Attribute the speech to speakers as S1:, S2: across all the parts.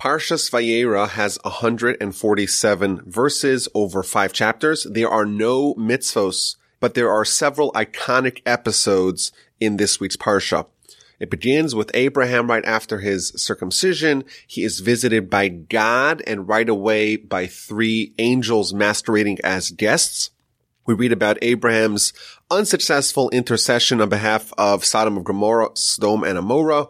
S1: Parshas Vayeira has 147 verses over five chapters. There are no mitzvos, but there are several iconic episodes in this week's Parsha. It begins with Abraham right after his circumcision. He is visited by God and right away by three angels masquerading as guests. We read about Abraham's unsuccessful intercession on behalf of Sodom of Gomorrah, Sodom and Amorah.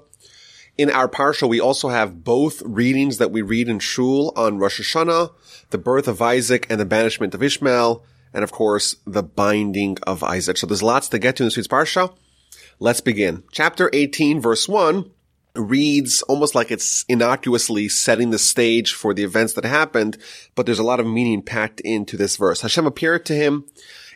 S1: In our parsha, we also have both readings that we read in Shul on Rosh Hashanah, the birth of Isaac and the banishment of Ishmael, and of course, the binding of Isaac. So there's lots to get to in this week's parsha. Let's begin. Chapter 18, verse 1 reads almost like it's innocuously setting the stage for the events that happened, but there's a lot of meaning packed into this verse. Hashem appeared to him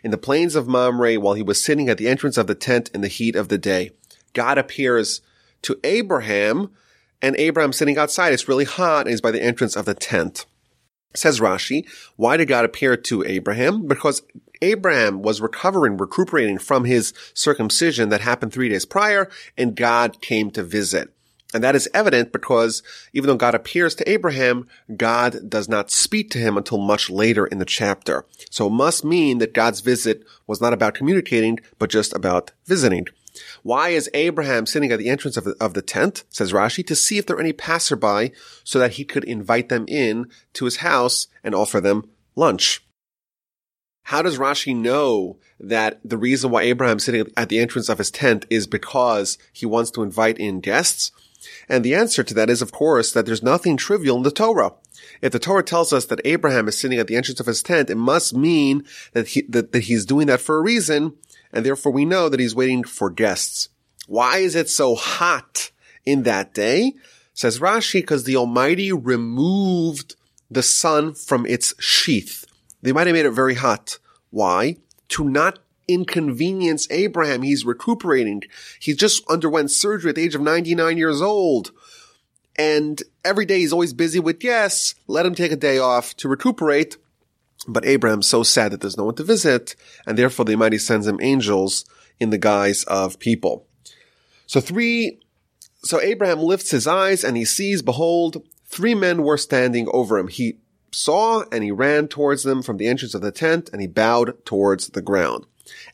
S1: in the plains of Mamre while he was sitting at the entrance of the tent in the heat of the day. God appears to Abraham and Abraham sitting outside. It's really hot and he's by the entrance of the tent. Says Rashi, why did God appear to Abraham? Because Abraham was recovering, recuperating from his circumcision that happened three days prior, and God came to visit. And that is evident because even though God appears to Abraham, God does not speak to him until much later in the chapter. So it must mean that God's visit was not about communicating, but just about visiting. Why is Abraham sitting at the entrance of the, of the tent, says Rashi, to see if there are any passerby so that he could invite them in to his house and offer them lunch? How does Rashi know that the reason why Abraham's sitting at the entrance of his tent is because he wants to invite in guests? And the answer to that is, of course, that there's nothing trivial in the Torah. If the Torah tells us that Abraham is sitting at the entrance of his tent, it must mean that he, that, that he's doing that for a reason, and therefore we know that he's waiting for guests. Why is it so hot in that day? Says Rashi, because the Almighty removed the sun from its sheath. They might have made it very hot. Why? To not inconvenience Abraham. He's recuperating. He just underwent surgery at the age of 99 years old. And every day he's always busy with, yes, let him take a day off to recuperate. But Abraham's so sad that there's no one to visit, and therefore the Almighty sends him angels in the guise of people. So three, so Abraham lifts his eyes and he sees, behold, three men were standing over him. He saw and he ran towards them from the entrance of the tent and he bowed towards the ground.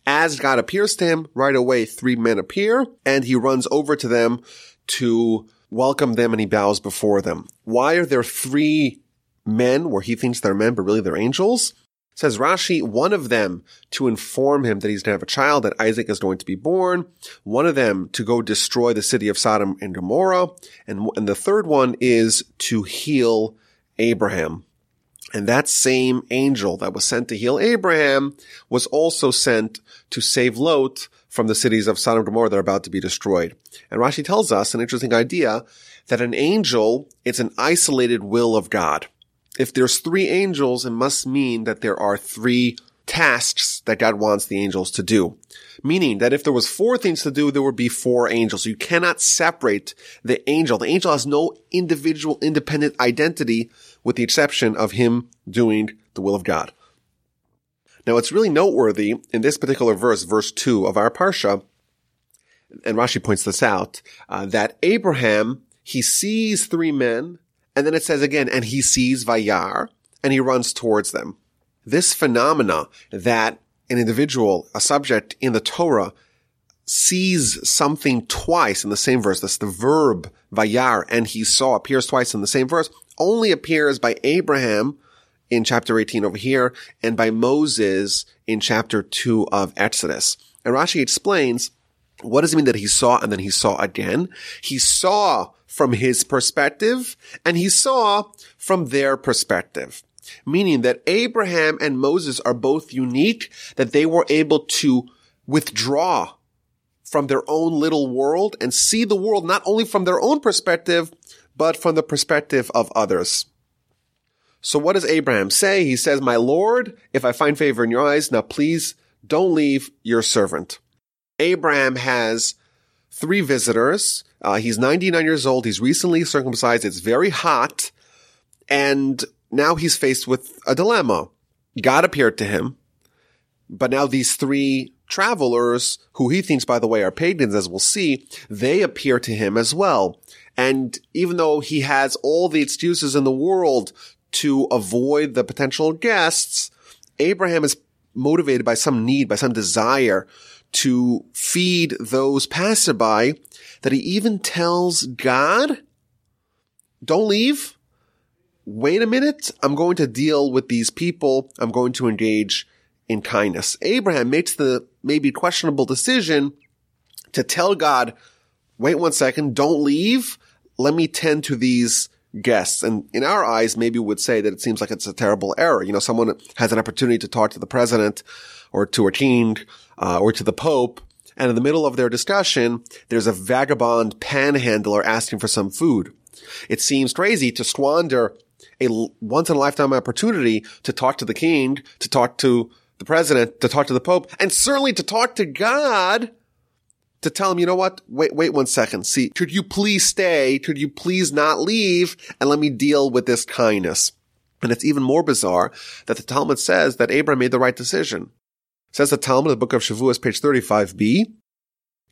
S1: As God appears to him, right away three men appear and he runs over to them to welcome them and he bows before them. Why are there three men where he thinks they're men, but really they're angels? Says Rashi, one of them to inform him that he's going to have a child, that Isaac is going to be born. One of them to go destroy the city of Sodom and Gomorrah. And, and the third one is to heal Abraham. And that same angel that was sent to heal Abraham was also sent to save Lot from the cities of Sodom and Gomorrah that are about to be destroyed. And Rashi tells us an interesting idea that an angel, it's an isolated will of God. If there's three angels, it must mean that there are three tasks that God wants the angels to do. Meaning that if there was four things to do, there would be four angels. You cannot separate the angel. The angel has no individual independent identity with the exception of him doing the will of God. Now it's really noteworthy in this particular verse, verse two of our Parsha, and Rashi points this out, uh, that Abraham, he sees three men, and then it says again, and he sees Vayar, and he runs towards them. This phenomena that an individual, a subject in the Torah, sees something twice in the same verse. That's the verb vayar, and he saw appears twice in the same verse only appears by Abraham in chapter 18 over here and by Moses in chapter 2 of Exodus. And Rashi explains what does it mean that he saw and then he saw again? He saw from his perspective and he saw from their perspective. Meaning that Abraham and Moses are both unique, that they were able to withdraw from their own little world and see the world not only from their own perspective, but from the perspective of others. So what does Abraham say? He says, My Lord, if I find favor in your eyes, now please don't leave your servant. Abraham has three visitors. Uh, he's 99 years old. He's recently circumcised. It's very hot. And now he's faced with a dilemma. God appeared to him, but now these three travelers, who he thinks, by the way, are pagans, as we'll see, they appear to him as well. And even though he has all the excuses in the world to avoid the potential guests, Abraham is motivated by some need, by some desire to feed those passerby that he even tells God, don't leave. Wait a minute. I'm going to deal with these people. I'm going to engage in kindness. Abraham makes the maybe questionable decision to tell God, wait one second, don't leave. Let me tend to these guests. And in our eyes, maybe would say that it seems like it's a terrible error. You know, someone has an opportunity to talk to the president or to a king uh, or to the pope. And in the middle of their discussion, there's a vagabond panhandler asking for some food. It seems crazy to squander a once in a lifetime opportunity to talk to the king, to talk to the president, to talk to the pope, and certainly to talk to God to tell him, you know what? Wait, wait one second. See, could you please stay? Could you please not leave? And let me deal with this kindness. And it's even more bizarre that the Talmud says that Abraham made the right decision. Says the Talmud, the book of Shavuos, page 35b.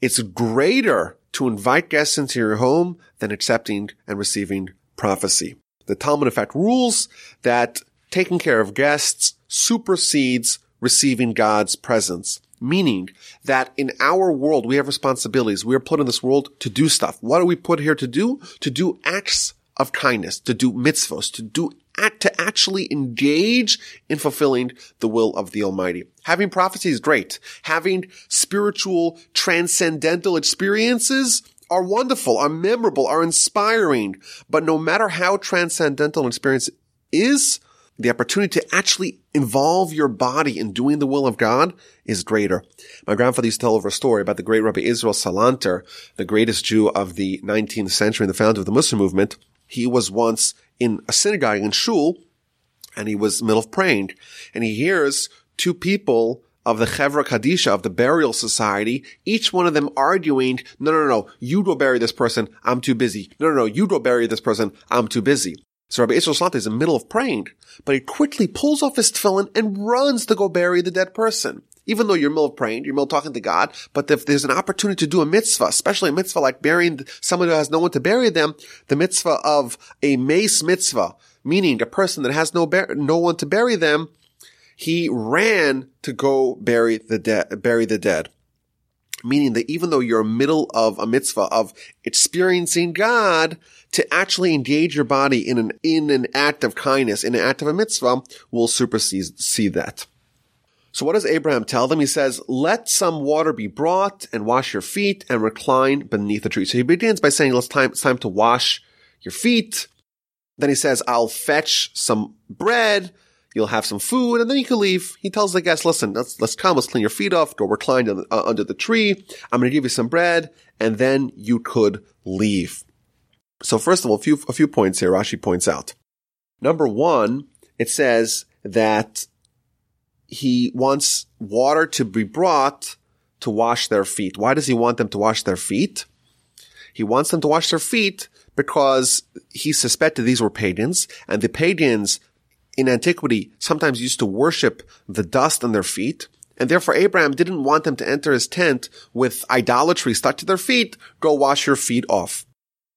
S1: It's greater to invite guests into your home than accepting and receiving prophecy. The Talmud, in fact, rules that taking care of guests supersedes receiving God's presence. Meaning that in our world, we have responsibilities. We are put in this world to do stuff. What are we put here to do? To do acts of kindness, to do mitzvahs, to do act, to actually engage in fulfilling the will of the Almighty. Having prophecy is great. Having spiritual, transcendental experiences are wonderful, are memorable, are inspiring. But no matter how transcendental an experience is, the opportunity to actually involve your body in doing the will of God is greater. My grandfather used to tell over a story about the great Rabbi Israel Salanter, the greatest Jew of the 19th century and the founder of the Mussar movement. He was once in a synagogue in Shul, and he was middle of praying, and he hears two people of the Chevra Kadisha, of the burial society, each one of them arguing, no, no, no, you go bury this person, I'm too busy. No, no, no, you go bury this person, I'm too busy. So Rabbi Israel Salanter is in the middle of praying, but he quickly pulls off his tefillin and runs to go bury the dead person. Even though you're middle of praying, you're middle talking to God, but if there's an opportunity to do a mitzvah, especially a mitzvah like burying someone who has no one to bury them, the mitzvah of a meis mitzvah, meaning a person that has no bar- no one to bury them, he ran to go bury the dead, bury the dead. Meaning that even though you're middle of a mitzvah of experiencing God, to actually engage your body in an, in an act of kindness, in an act of a mitzvah, will supersede see that. So what does Abraham tell them? He says, let some water be brought and wash your feet and recline beneath the tree. So he begins by saying, it's time, it's time to wash your feet. Then he says, I'll fetch some bread. You'll have some food and then you can leave. He tells the guests, listen, let's, let's come. Let's clean your feet off. Go recline under, uh, under the tree. I'm going to give you some bread and then you could leave. So first of all, a few, a few points here Rashi points out. Number one, it says that he wants water to be brought to wash their feet. Why does he want them to wash their feet? He wants them to wash their feet because he suspected these were pagans and the pagans in antiquity sometimes used to worship the dust on their feet. And therefore Abraham didn't want them to enter his tent with idolatry stuck to their feet. Go wash your feet off.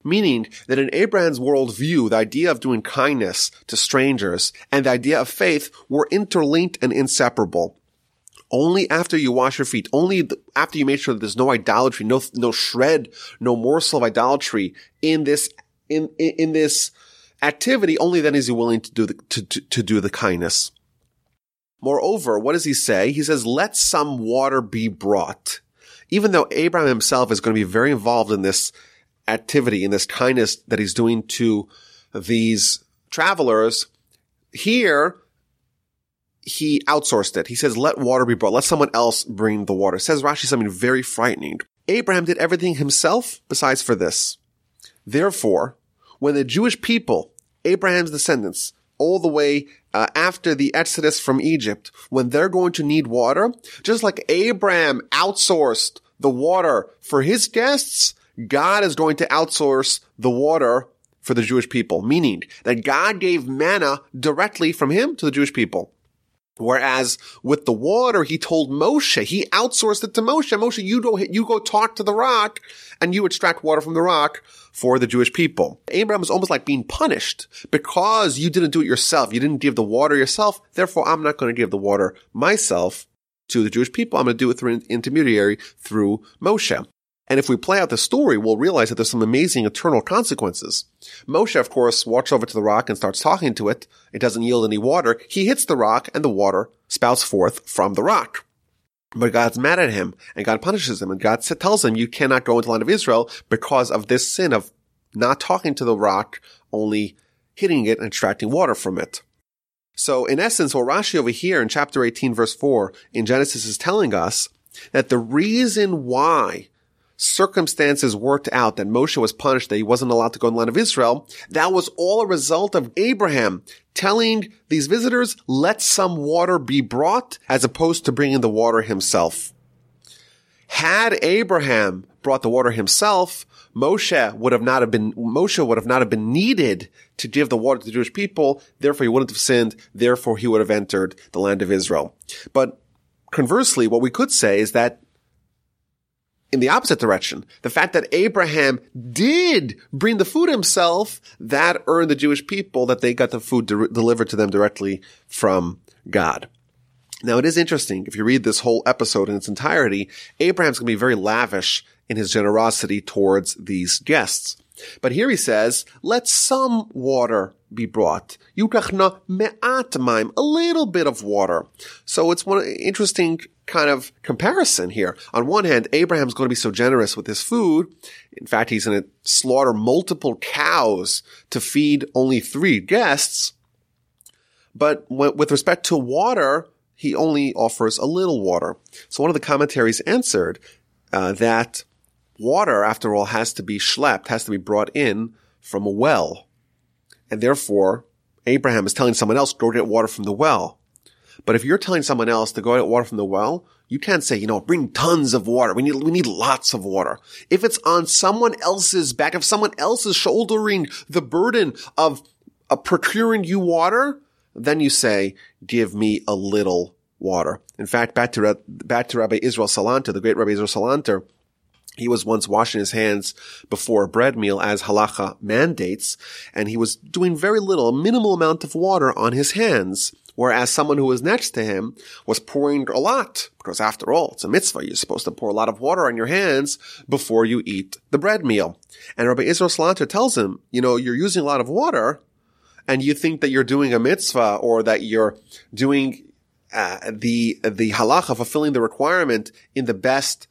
S1: Meaning that in Abraham's worldview, the idea of doing kindness to strangers and the idea of faith were interlinked and inseparable. Only after you wash your feet, only after you make sure that there's no idolatry, no, no shred, no morsel of idolatry in this, in, in, in this activity, only then is he willing to do the, to, to, to do the kindness. Moreover, what does he say? He says, let some water be brought. Even though Abraham himself is going to be very involved in this activity and this kindness that he's doing to these travelers, here he outsourced it. He says, let water be brought. Let someone else bring the water. Says Rashi something very frightening. Abraham did everything himself besides for this. Therefore, when the Jewish people, Abraham's descendants, all the way uh, after the exodus from Egypt, when they're going to need water, just like Abraham outsourced the water for his guests, God is going to outsource the water for the Jewish people, meaning that God gave manna directly from him to the Jewish people. Whereas with the water, he told Moshe, he outsourced it to Moshe. Moshe, you go, you go talk to the rock and you extract water from the rock for the Jewish people. Abraham is almost like being punished because you didn't do it yourself. You didn't give the water yourself. Therefore, I'm not going to give the water myself to the Jewish people. I'm going to do it through an intermediary through Moshe. And if we play out the story, we'll realize that there's some amazing eternal consequences. Moshe, of course, walks over to the rock and starts talking to it. It doesn't yield any water. He hits the rock and the water spouts forth from the rock. But God's mad at him and God punishes him and God tells him you cannot go into the land of Israel because of this sin of not talking to the rock, only hitting it and extracting water from it. So in essence, what Rashi over here in chapter 18 verse 4 in Genesis is telling us that the reason why circumstances worked out that Moshe was punished, that he wasn't allowed to go in the land of Israel, that was all a result of Abraham telling these visitors, let some water be brought, as opposed to bringing the water himself. Had Abraham brought the water himself, Moshe would have not have been, Moshe would have not have been needed to give the water to the Jewish people. Therefore, he wouldn't have sinned. Therefore, he would have entered the land of Israel. But conversely, what we could say is that in the opposite direction. The fact that Abraham did bring the food himself, that earned the Jewish people that they got the food de- delivered to them directly from God. Now it is interesting, if you read this whole episode in its entirety, Abraham's going to be very lavish in his generosity towards these guests. But here he says, let some water be brought. Yukachna me'at maim, a little bit of water. So it's one interesting kind of comparison here. On one hand, Abraham's going to be so generous with his food. In fact, he's going to slaughter multiple cows to feed only three guests. But with respect to water, he only offers a little water. So one of the commentaries answered uh, that water, after all, has to be schlepped, has to be brought in from a well. And therefore, Abraham is telling someone else, go get water from the well. But if you're telling someone else to go get water from the well, you can't say, you know, bring tons of water. We need, we need lots of water. If it's on someone else's back, if someone else is shouldering the burden of, procuring you water, then you say, give me a little water. In fact, back to, back to Rabbi Israel Salanter, the great Rabbi Israel Salanter, he was once washing his hands before a bread meal as halacha mandates, and he was doing very little, a minimal amount of water on his hands. Whereas someone who was next to him was pouring a lot, because after all, it's a mitzvah. You're supposed to pour a lot of water on your hands before you eat the bread meal. And Rabbi Israel Salanter tells him, you know, you're using a lot of water, and you think that you're doing a mitzvah or that you're doing uh, the the halacha, fulfilling the requirement in the best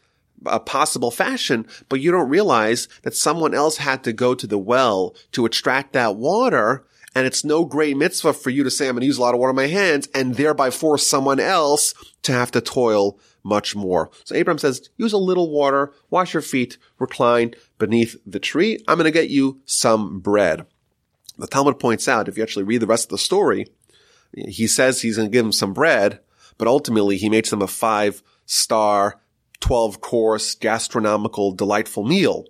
S1: uh, possible fashion, but you don't realize that someone else had to go to the well to extract that water and it's no great mitzvah for you to say, I'm going to use a lot of water in my hands and thereby force someone else to have to toil much more. So Abraham says, use a little water, wash your feet, recline beneath the tree. I'm going to get you some bread. The Talmud points out, if you actually read the rest of the story, he says he's going to give him some bread, but ultimately he makes them a five star, 12 course, gastronomical, delightful meal.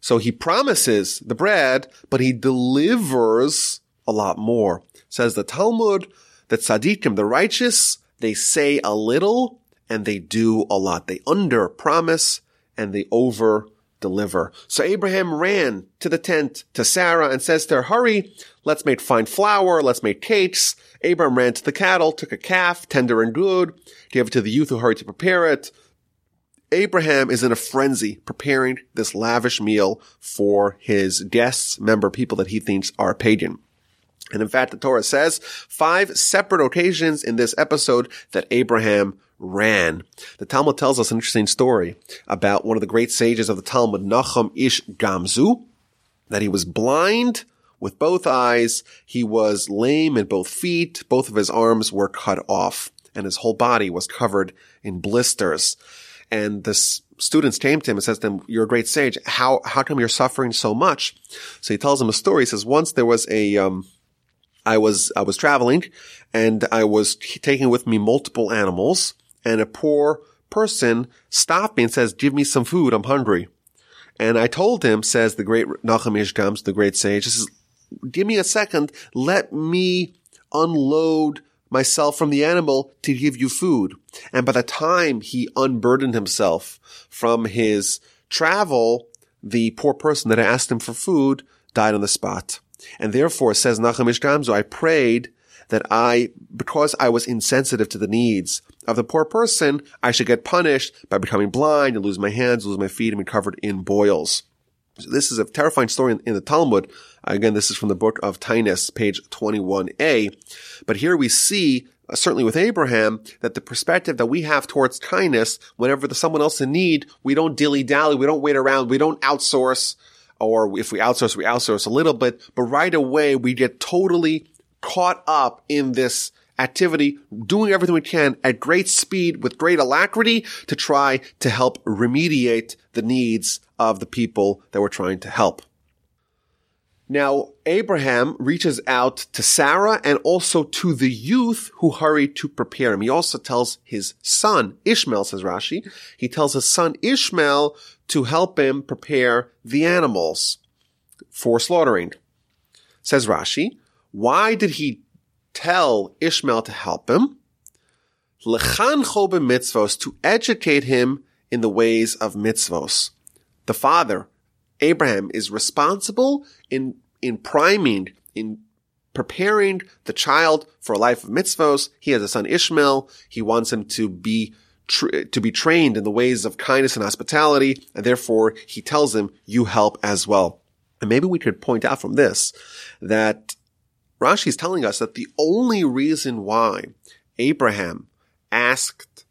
S1: So he promises the bread, but he delivers a lot more. Says the Talmud that tzaddikim, the righteous, they say a little and they do a lot. They under promise and they over deliver. So Abraham ran to the tent to Sarah and says to her, hurry, let's make fine flour, let's make cakes. Abraham ran to the cattle, took a calf, tender and good, gave it to the youth who hurried to prepare it. Abraham is in a frenzy preparing this lavish meal for his guests, member people that he thinks are pagan. And in fact, the Torah says five separate occasions in this episode that Abraham ran. The Talmud tells us an interesting story about one of the great sages of the Talmud, Nachum Ish Gamzu, that he was blind with both eyes. He was lame in both feet. Both of his arms were cut off and his whole body was covered in blisters. And the students came to him and says to him, you're a great sage. How, how come you're suffering so much? So he tells them a story. He says, once there was a, um, I was, I was traveling and I was taking with me multiple animals and a poor person stopped me and says, give me some food. I'm hungry. And I told him, says the great Nachum Ish the great sage, says, give me a second. Let me unload myself from the animal to give you food. And by the time he unburdened himself from his travel, the poor person that asked him for food died on the spot. And therefore, says Nachum Ish Gamzu, I prayed that I, because I was insensitive to the needs of the poor person, I should get punished by becoming blind and lose my hands, lose my feet, and be covered in boils. So this is a terrifying story in, in the Talmud. Again, this is from the book of Taanis, page 21a. But here we see uh, certainly with Abraham, that the perspective that we have towards kindness, whenever there's someone else in need, we don't dilly dally, we don't wait around, we don't outsource, or if we outsource, we outsource a little bit, but right away we get totally caught up in this activity, doing everything we can at great speed with great alacrity to try to help remediate the needs of the people that we're trying to help. Now, Abraham reaches out to Sarah and also to the youth who hurry to prepare him. He also tells his son, Ishmael, says Rashi, he tells his son Ishmael to help him prepare the animals for slaughtering. Says Rashi, why did he tell Ishmael to help him? Lechancho mitzvos, to educate him in the ways of mitzvos. The father, Abraham, is responsible in, in priming, in preparing the child for a life of mitzvos. He has a son Ishmael. He wants him to be to be trained in the ways of kindness and hospitality, and therefore he tells him, you help as well. And maybe we could point out from this that Rashi is telling us that the only reason why Abraham asked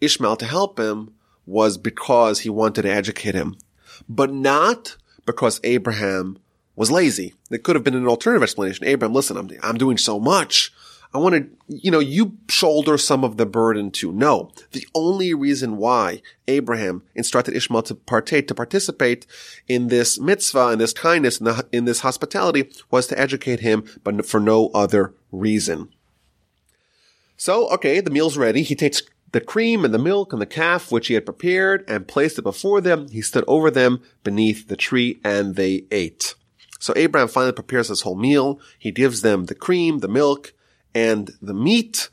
S1: Ishmael to help him was because he wanted to educate him, but not because Abraham was lazy. There could have been an alternative explanation. Abraham, listen, I'm, I'm doing so much. I want to, you know, you shoulder some of the burden too. No, the only reason why Abraham instructed Ishmael to partake, to participate in this mitzvah and this kindness and in this hospitality was to educate him, but for no other reason. So, okay, the meal's ready. He takes the cream and the milk and the calf which he had prepared and placed it before them. He stood over them beneath the tree and they ate. So Abraham finally prepares his whole meal. He gives them the cream, the milk, and the meat,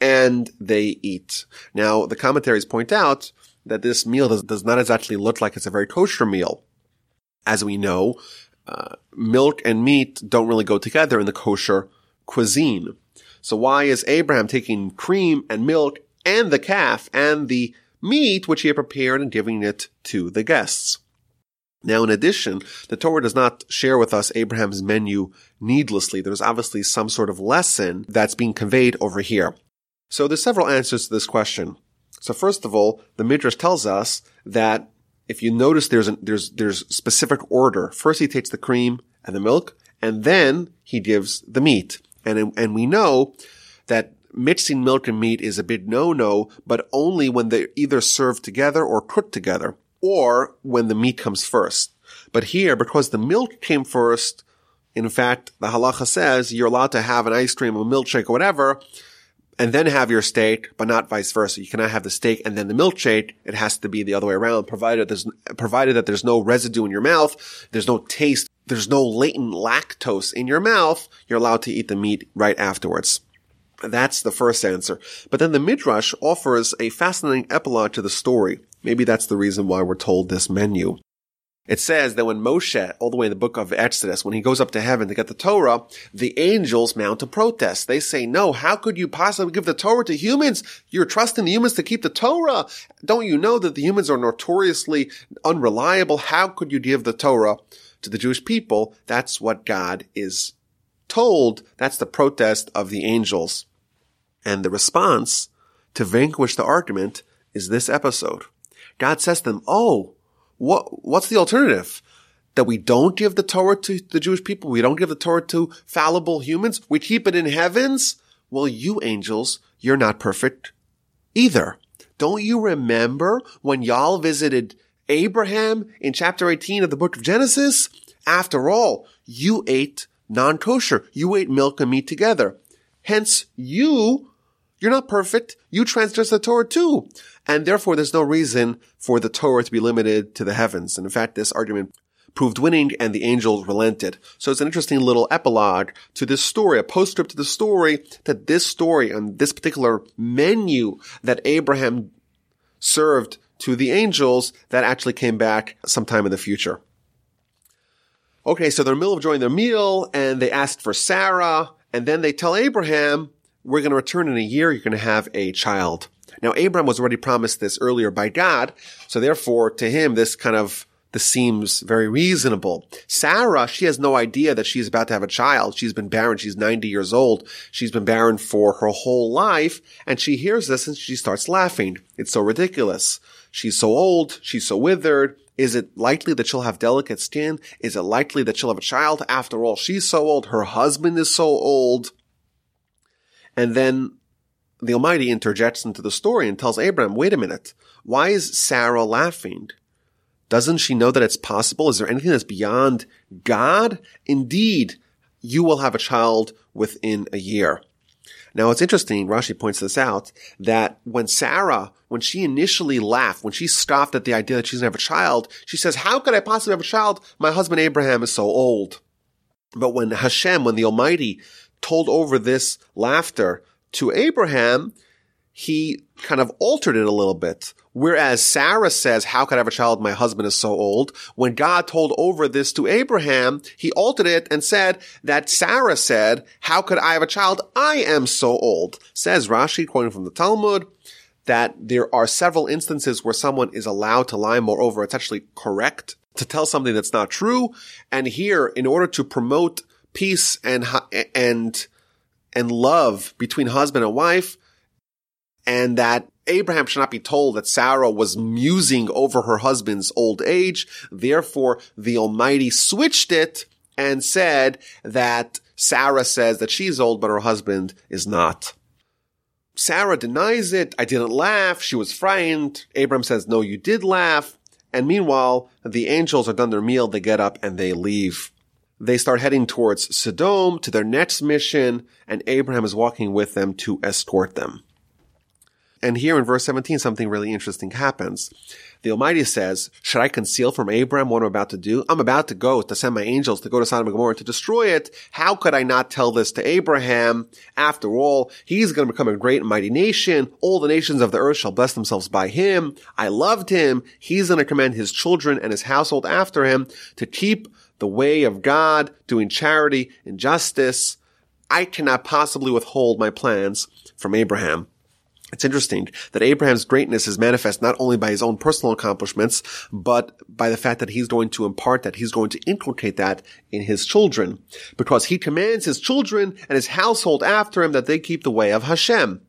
S1: and they eat. Now, the commentaries point out that this meal does, does not exactly look like it's a very kosher meal. As we know, uh, milk and meat don't really go together in the kosher cuisine. So why is Abraham taking cream and milk and the calf and the meat which he had prepared and giving it to the guests? Now, in addition, the Torah does not share with us Abraham's menu needlessly. There's obviously some sort of lesson that's being conveyed over here. So there's several answers to this question. So first of all, the Midrash tells us that if you notice there's there's there's specific order. First he takes the cream and the milk, and then he gives the meat. And and we know that mixing milk and meat is a big no-no, but only when they're either served together or cooked together or when the meat comes first. But here, because the milk came first, in fact, the halacha says you're allowed to have an ice cream, a milkshake, or whatever, and then have your steak, but not vice versa. You cannot have the steak and then the milkshake. It has to be the other way around, provided there's, provided that there's no residue in your mouth, there's no taste, there's no latent lactose in your mouth, you're allowed to eat the meat right afterwards. That's the first answer. But then the Midrash offers a fascinating epilogue to the story. Maybe that's the reason why we're told this menu. It says that when Moshe, all the way in the book of Exodus, when he goes up to heaven to get the Torah, the angels mount a protest. They say, no, how could you possibly give the Torah to humans? You're trusting the humans to keep the Torah. Don't you know that the humans are notoriously unreliable? How could you give the Torah to the Jewish people? That's what God is told. That's the protest of the angels. And the response to vanquish the argument is this episode. God says to them, Oh, what, what's the alternative? That we don't give the Torah to the Jewish people? We don't give the Torah to fallible humans? We keep it in heavens? Well, you angels, you're not perfect either. Don't you remember when y'all visited Abraham in chapter 18 of the book of Genesis? After all, you ate non-kosher. You ate milk and meat together. Hence, you, you're not perfect. You transgress the Torah too. And therefore, there's no reason for the Torah to be limited to the heavens. And in fact, this argument proved winning and the angels relented. So it's an interesting little epilogue to this story, a postscript to the story that this story and this particular menu that Abraham served to the angels that actually came back sometime in the future. Okay, so they're in the middle of enjoying their meal and they asked for Sarah and then they tell Abraham, we're going to return in a year. You're going to have a child. Now, Abraham was already promised this earlier by God. So therefore, to him, this kind of, this seems very reasonable. Sarah, she has no idea that she's about to have a child. She's been barren. She's 90 years old. She's been barren for her whole life. And she hears this and she starts laughing. It's so ridiculous. She's so old. She's so withered. Is it likely that she'll have delicate skin? Is it likely that she'll have a child? After all, she's so old. Her husband is so old. And then the Almighty interjects into the story and tells Abraham, wait a minute. Why is Sarah laughing? Doesn't she know that it's possible? Is there anything that's beyond God? Indeed, you will have a child within a year. Now it's interesting, Rashi points this out, that when Sarah, when she initially laughed, when she scoffed at the idea that she's gonna have a child, she says, how could I possibly have a child? My husband Abraham is so old. But when Hashem, when the Almighty told over this laughter to Abraham, he kind of altered it a little bit. Whereas Sarah says, how could I have a child? My husband is so old. When God told over this to Abraham, he altered it and said that Sarah said, how could I have a child? I am so old. Says Rashi, quoting from the Talmud, that there are several instances where someone is allowed to lie. Moreover, it's actually correct to tell something that's not true. And here, in order to promote peace and, and, and love between husband and wife, and that Abraham should not be told that Sarah was musing over her husband's old age. Therefore, the Almighty switched it and said that Sarah says that she's old, but her husband is not. Sarah denies it. I didn't laugh. She was frightened. Abraham says, no, you did laugh. And meanwhile, the angels are done their meal. They get up and they leave. They start heading towards Sodom to their next mission, and Abraham is walking with them to escort them. And here in verse 17, something really interesting happens. The Almighty says, should I conceal from Abraham what I'm about to do? I'm about to go to send my angels to go to Sodom and Gomorrah to destroy it. How could I not tell this to Abraham? After all, he's going to become a great and mighty nation. All the nations of the earth shall bless themselves by him. I loved him. He's going to command his children and his household after him to keep the way of God, doing charity and justice. I cannot possibly withhold my plans from Abraham. It's interesting that Abraham's greatness is manifest not only by his own personal accomplishments, but by the fact that he's going to impart that, he's going to inculcate that in his children. Because he commands his children and his household after him that they keep the way of Hashem.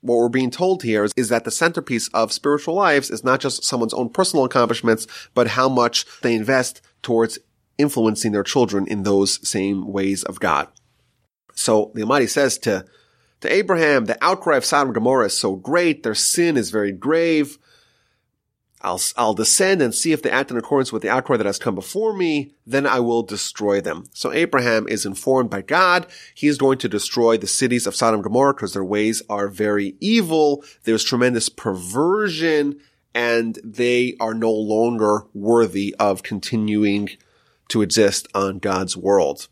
S1: What we're being told here is, is that the centerpiece of spiritual lives is not just someone's own personal accomplishments, but how much they invest towards influencing their children in those same ways of God. So the Almighty says to to Abraham, the outcry of Sodom and Gomorrah is so great, their sin is very grave. I'll, I'll descend and see if they act in accordance with the outcry that has come before me, then I will destroy them. So Abraham is informed by God. He is going to destroy the cities of Sodom and Gomorrah because their ways are very evil. There's tremendous perversion and they are no longer worthy of continuing to exist on God's world.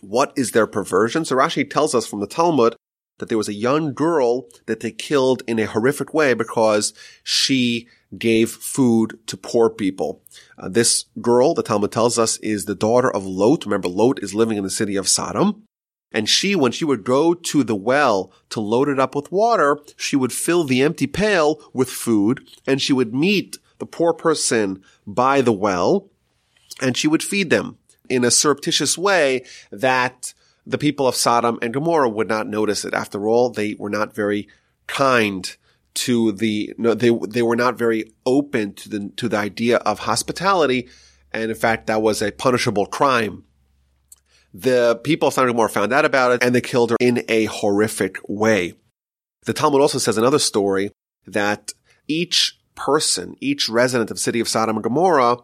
S1: What is their perversion? So Rashi tells us from the Talmud that there was a young girl that they killed in a horrific way because she gave food to poor people. Uh, this girl, the Talmud tells us, is the daughter of Lot. Remember, Lot is living in the city of Sodom. And she, when she would go to the well to load it up with water, she would fill the empty pail with food and she would meet the poor person by the well and she would feed them in a surreptitious way that the people of Sodom and Gomorrah would not notice it. After all, they were not very kind to the, no, they, they were not very open to the, to the idea of hospitality. And in fact, that was a punishable crime. The people of Sodom and Gomorrah found out about it and they killed her in a horrific way. The Talmud also says another story that each person, each resident of the city of Sodom and Gomorrah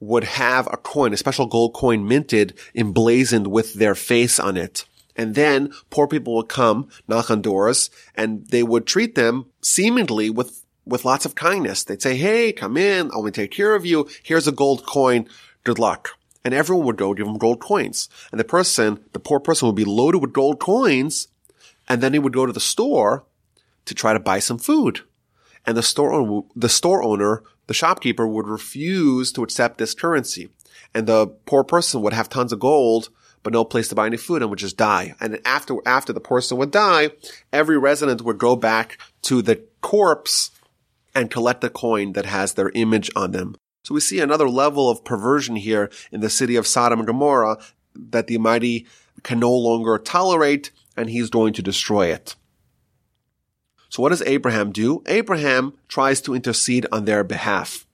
S1: would have a coin, a special gold coin minted, emblazoned with their face on it. And then poor people would come, knock on doors, and they would treat them seemingly with with lots of kindness. They'd say, Hey, come in. I'll take care of you. Here's a gold coin. Good luck. And everyone would go give him gold coins. And the person, the poor person would be loaded with gold coins. And then he would go to the store to try to buy some food. And the store owner, the store owner, the shopkeeper would refuse to accept this currency. And the poor person would have tons of gold, but no place to buy any food and would just die. And after, after the person would die, every resident would go back to the corpse and collect the coin that has their image on them. So we see another level of perversion here in the city of Sodom and Gomorrah that the Almighty can no longer tolerate and he's going to destroy it. So what does Abraham do? Abraham tries to intercede on their behalf.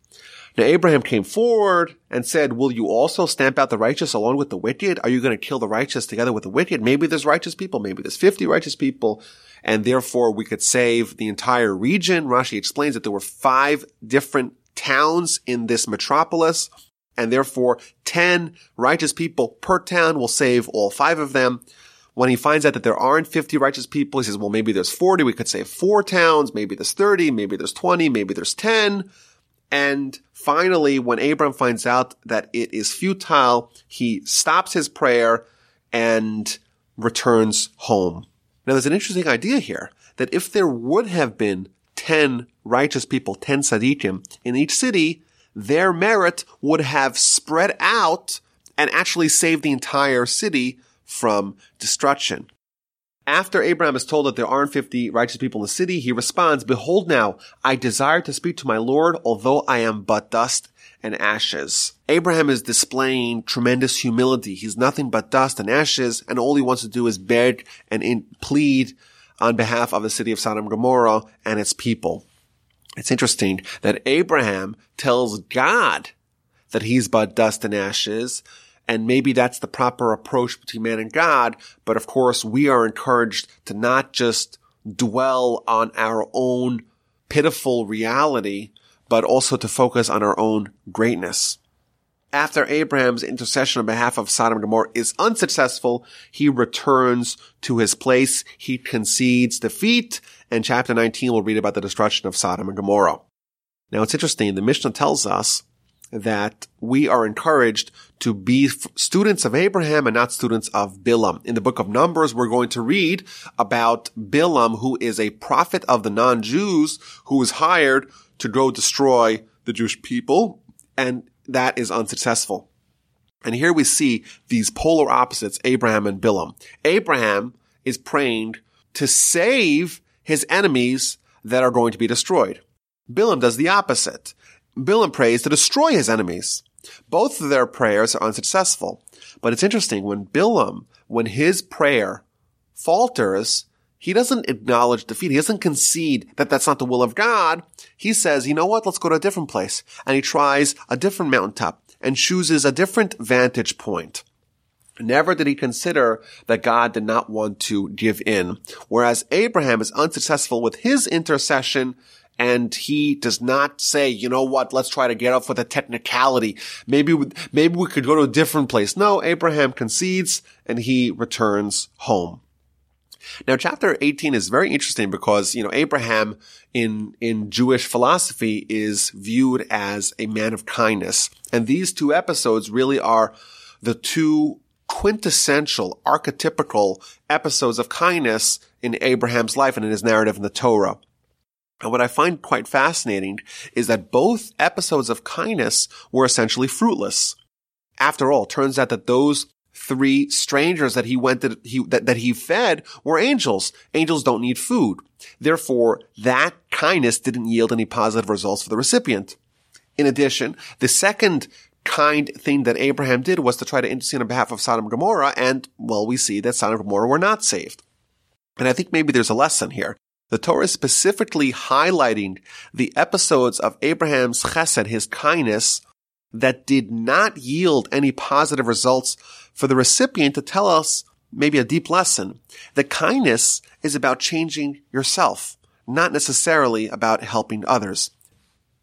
S1: Now Abraham came forward and said, will you also stamp out the righteous along with the wicked? Are you going to kill the righteous together with the wicked? Maybe there's righteous people. Maybe there's 50 righteous people. And therefore we could save the entire region. Rashi explains that there were five different towns in this metropolis. And therefore 10 righteous people per town will save all five of them. When he finds out that there aren't 50 righteous people, he says, well, maybe there's 40. We could save four towns. Maybe there's 30. Maybe there's 20. Maybe there's 10. And finally, when Abram finds out that it is futile, he stops his prayer and returns home. Now there's an interesting idea here that if there would have been 10 righteous people, 10 tzaddikim in each city, their merit would have spread out and actually saved the entire city from destruction. After Abraham is told that there aren't 50 righteous people in the city, he responds, Behold now, I desire to speak to my Lord, although I am but dust and ashes. Abraham is displaying tremendous humility. He's nothing but dust and ashes, and all he wants to do is beg and in- plead on behalf of the city of Sodom and Gomorrah and its people. It's interesting that Abraham tells God that he's but dust and ashes, and maybe that's the proper approach between man and God. But of course, we are encouraged to not just dwell on our own pitiful reality, but also to focus on our own greatness. After Abraham's intercession on behalf of Sodom and Gomorrah is unsuccessful, he returns to his place. He concedes defeat. And chapter 19 will read about the destruction of Sodom and Gomorrah. Now it's interesting. The Mishnah tells us that we are encouraged to be students of Abraham and not students of Bilam. In the book of Numbers, we're going to read about Bilam, who is a prophet of the non-Jews who is hired to go destroy the Jewish people, and that is unsuccessful. And here we see these polar opposites, Abraham and Bilam. Abraham is praying to save his enemies that are going to be destroyed. Bilam does the opposite. Bilam prays to destroy his enemies. Both of their prayers are unsuccessful. But it's interesting when Bilam, when his prayer falters, he doesn't acknowledge defeat. He doesn't concede that that's not the will of God. He says, you know what? Let's go to a different place. And he tries a different mountaintop and chooses a different vantage point. Never did he consider that God did not want to give in. Whereas Abraham is unsuccessful with his intercession and he does not say, you know what, let's try to get off with a technicality. Maybe, we, maybe we could go to a different place. No, Abraham concedes and he returns home. Now, chapter 18 is very interesting because, you know, Abraham in, in Jewish philosophy is viewed as a man of kindness. And these two episodes really are the two quintessential, archetypical episodes of kindness in Abraham's life and in his narrative in the Torah. And what I find quite fascinating is that both episodes of kindness were essentially fruitless. After all, turns out that those three strangers that he went to, he, that, that he fed were angels. Angels don't need food. Therefore, that kindness didn't yield any positive results for the recipient. In addition, the second kind thing that Abraham did was to try to intercede on behalf of Sodom and Gomorrah, and well, we see that Sodom and Gomorrah were not saved. And I think maybe there's a lesson here. The Torah is specifically highlighting the episodes of Abraham's chesed, his kindness, that did not yield any positive results for the recipient to tell us maybe a deep lesson. The kindness is about changing yourself, not necessarily about helping others.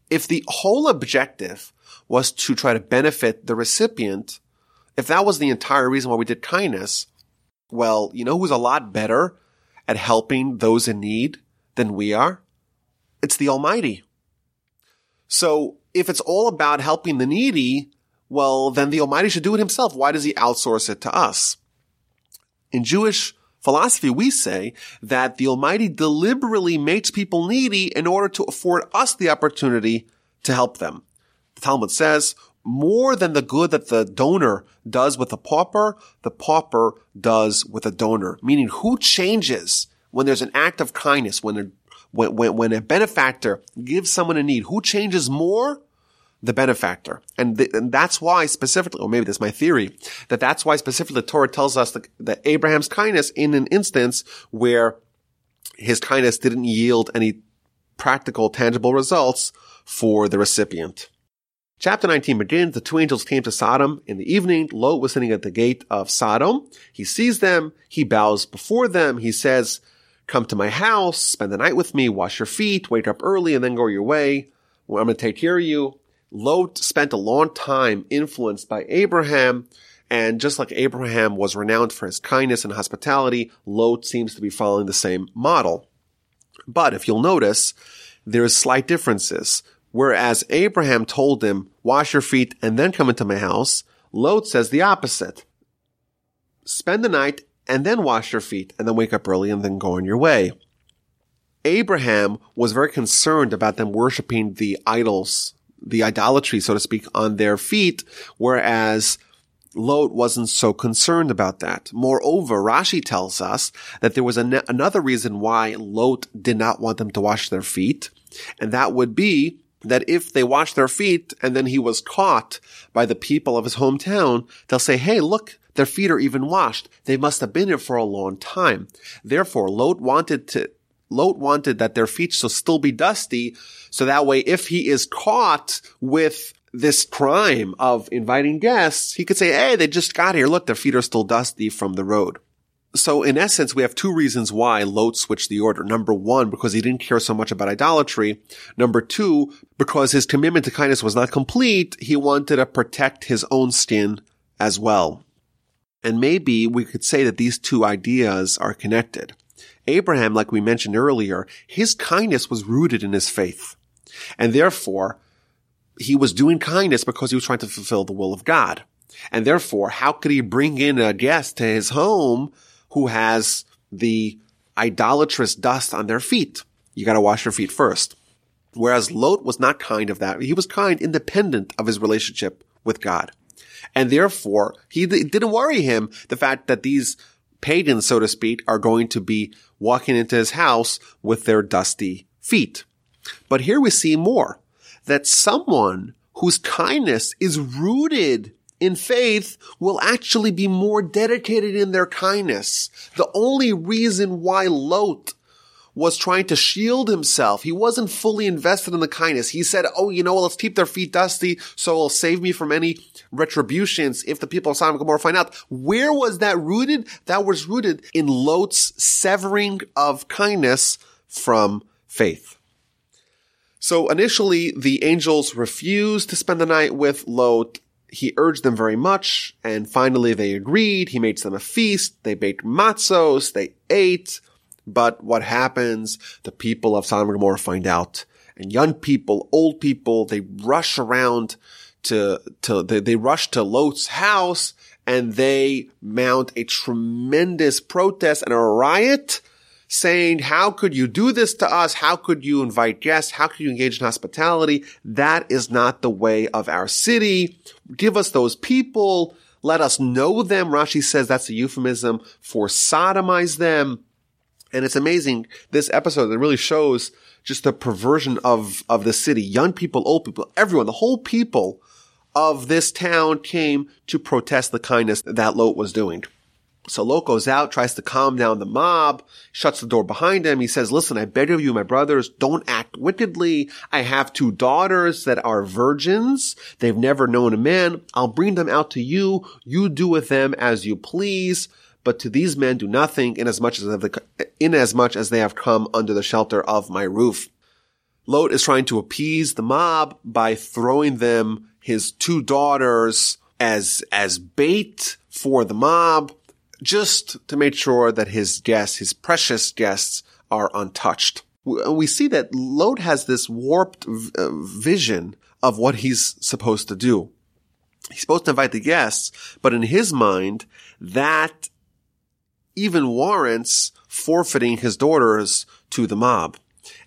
S1: If the whole objective was to try to benefit the recipient, if that was the entire reason why we did kindness, well, you know who's a lot better at helping those in need than we are? It's the Almighty. So if it's all about helping the needy, well, then the Almighty should do it himself. Why does he outsource it to us? In Jewish philosophy, we say that the Almighty deliberately makes people needy in order to afford us the opportunity to help them. The Talmud says, more than the good that the donor does with the pauper, the pauper does with a donor. Meaning, who changes when there's an act of kindness, when when, when, when a benefactor gives someone a need? Who changes more? The benefactor. And, and that's why specifically, or maybe that's my theory, that that's why specifically the Torah tells us that, that Abraham's kindness in an instance where his kindness didn't yield any practical, tangible results for the recipient. Chapter 19 begins. The two angels came to Sodom in the evening. Lot was sitting at the gate of Sodom. He sees them. He bows before them. He says, come to my house, spend the night with me, wash your feet, wake up early, and then go your way. Well, I'm going to take care of you. Lot spent a long time influenced by Abraham. And just like Abraham was renowned for his kindness and hospitality, Lot seems to be following the same model. But if you'll notice, there's slight differences. Whereas Abraham told him, wash your feet and then come into my house, Lot says the opposite. Spend the night and then wash your feet and then wake up early and then go on your way. Abraham was very concerned about them worshiping the idols, the idolatry, so to speak, on their feet, whereas Lot wasn't so concerned about that. Moreover, Rashi tells us that there was an- another reason why Lot did not want them to wash their feet, and that would be that if they washed their feet and then he was caught by the people of his hometown, they'll say, hey, look, their feet are even washed. They must have been here for a long time. Therefore, Lot wanted to, Lot wanted that their feet should still be dusty. So that way, if he is caught with this crime of inviting guests, he could say, Hey, they just got here. Look, their feet are still dusty from the road. So in essence, we have two reasons why Lot switched the order. Number one, because he didn't care so much about idolatry. Number two, because his commitment to kindness was not complete. He wanted to protect his own skin as well. And maybe we could say that these two ideas are connected. Abraham, like we mentioned earlier, his kindness was rooted in his faith. And therefore, he was doing kindness because he was trying to fulfill the will of God. And therefore, how could he bring in a guest to his home who has the idolatrous dust on their feet. You gotta wash your feet first. Whereas Lot was not kind of that. He was kind independent of his relationship with God. And therefore, he didn't worry him the fact that these pagans, so to speak, are going to be walking into his house with their dusty feet. But here we see more that someone whose kindness is rooted in faith will actually be more dedicated in their kindness. The only reason why Lot was trying to shield himself. He wasn't fully invested in the kindness. He said, Oh, you know, let's keep their feet dusty so it'll save me from any retributions if the people of Sodom and Gomorrah find out. Where was that rooted? That was rooted in Lot's severing of kindness from faith. So initially, the angels refused to spend the night with Lot he urged them very much, and finally they agreed. He made them a feast. They baked matzos. They ate. But what happens? The people of Sodom and Gomorrah find out. And young people, old people, they rush around to, to, they, they rush to Lot's house and they mount a tremendous protest and a riot saying, how could you do this to us? How could you invite guests? How could you engage in hospitality? That is not the way of our city. Give us those people. Let us know them. Rashi says that's a euphemism for sodomize them. And it's amazing. This episode that really shows just the perversion of, of the city. Young people, old people, everyone, the whole people of this town came to protest the kindness that Lot was doing. So Lot goes out, tries to calm down the mob, shuts the door behind him. He says, listen, I beg of you, my brothers, don't act wickedly. I have two daughters that are virgins. They've never known a man. I'll bring them out to you. You do with them as you please. But to these men do nothing inasmuch as, inasmuch as they have come under the shelter of my roof. Lot is trying to appease the mob by throwing them his two daughters as, as bait for the mob just to make sure that his guests, his precious guests, are untouched. we see that Lot has this warped uh, vision of what he's supposed to do. He's supposed to invite the guests, but in his mind, that even warrants forfeiting his daughters to the mob.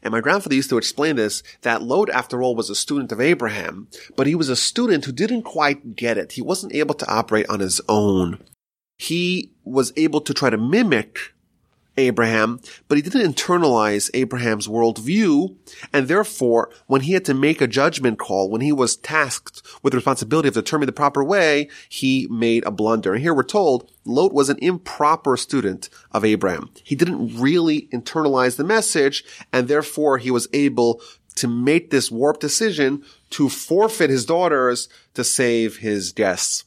S1: And my grandfather used to explain this, that Lot, after all, was a student of Abraham, but he was a student who didn't quite get it. He wasn't able to operate on his own. He was able to try to mimic Abraham, but he didn't internalize Abraham's worldview. And therefore, when he had to make a judgment call, when he was tasked with the responsibility of determining the proper way, he made a blunder. And here we're told Lot was an improper student of Abraham. He didn't really internalize the message, and therefore he was able to make this warped decision to forfeit his daughters to save his guests.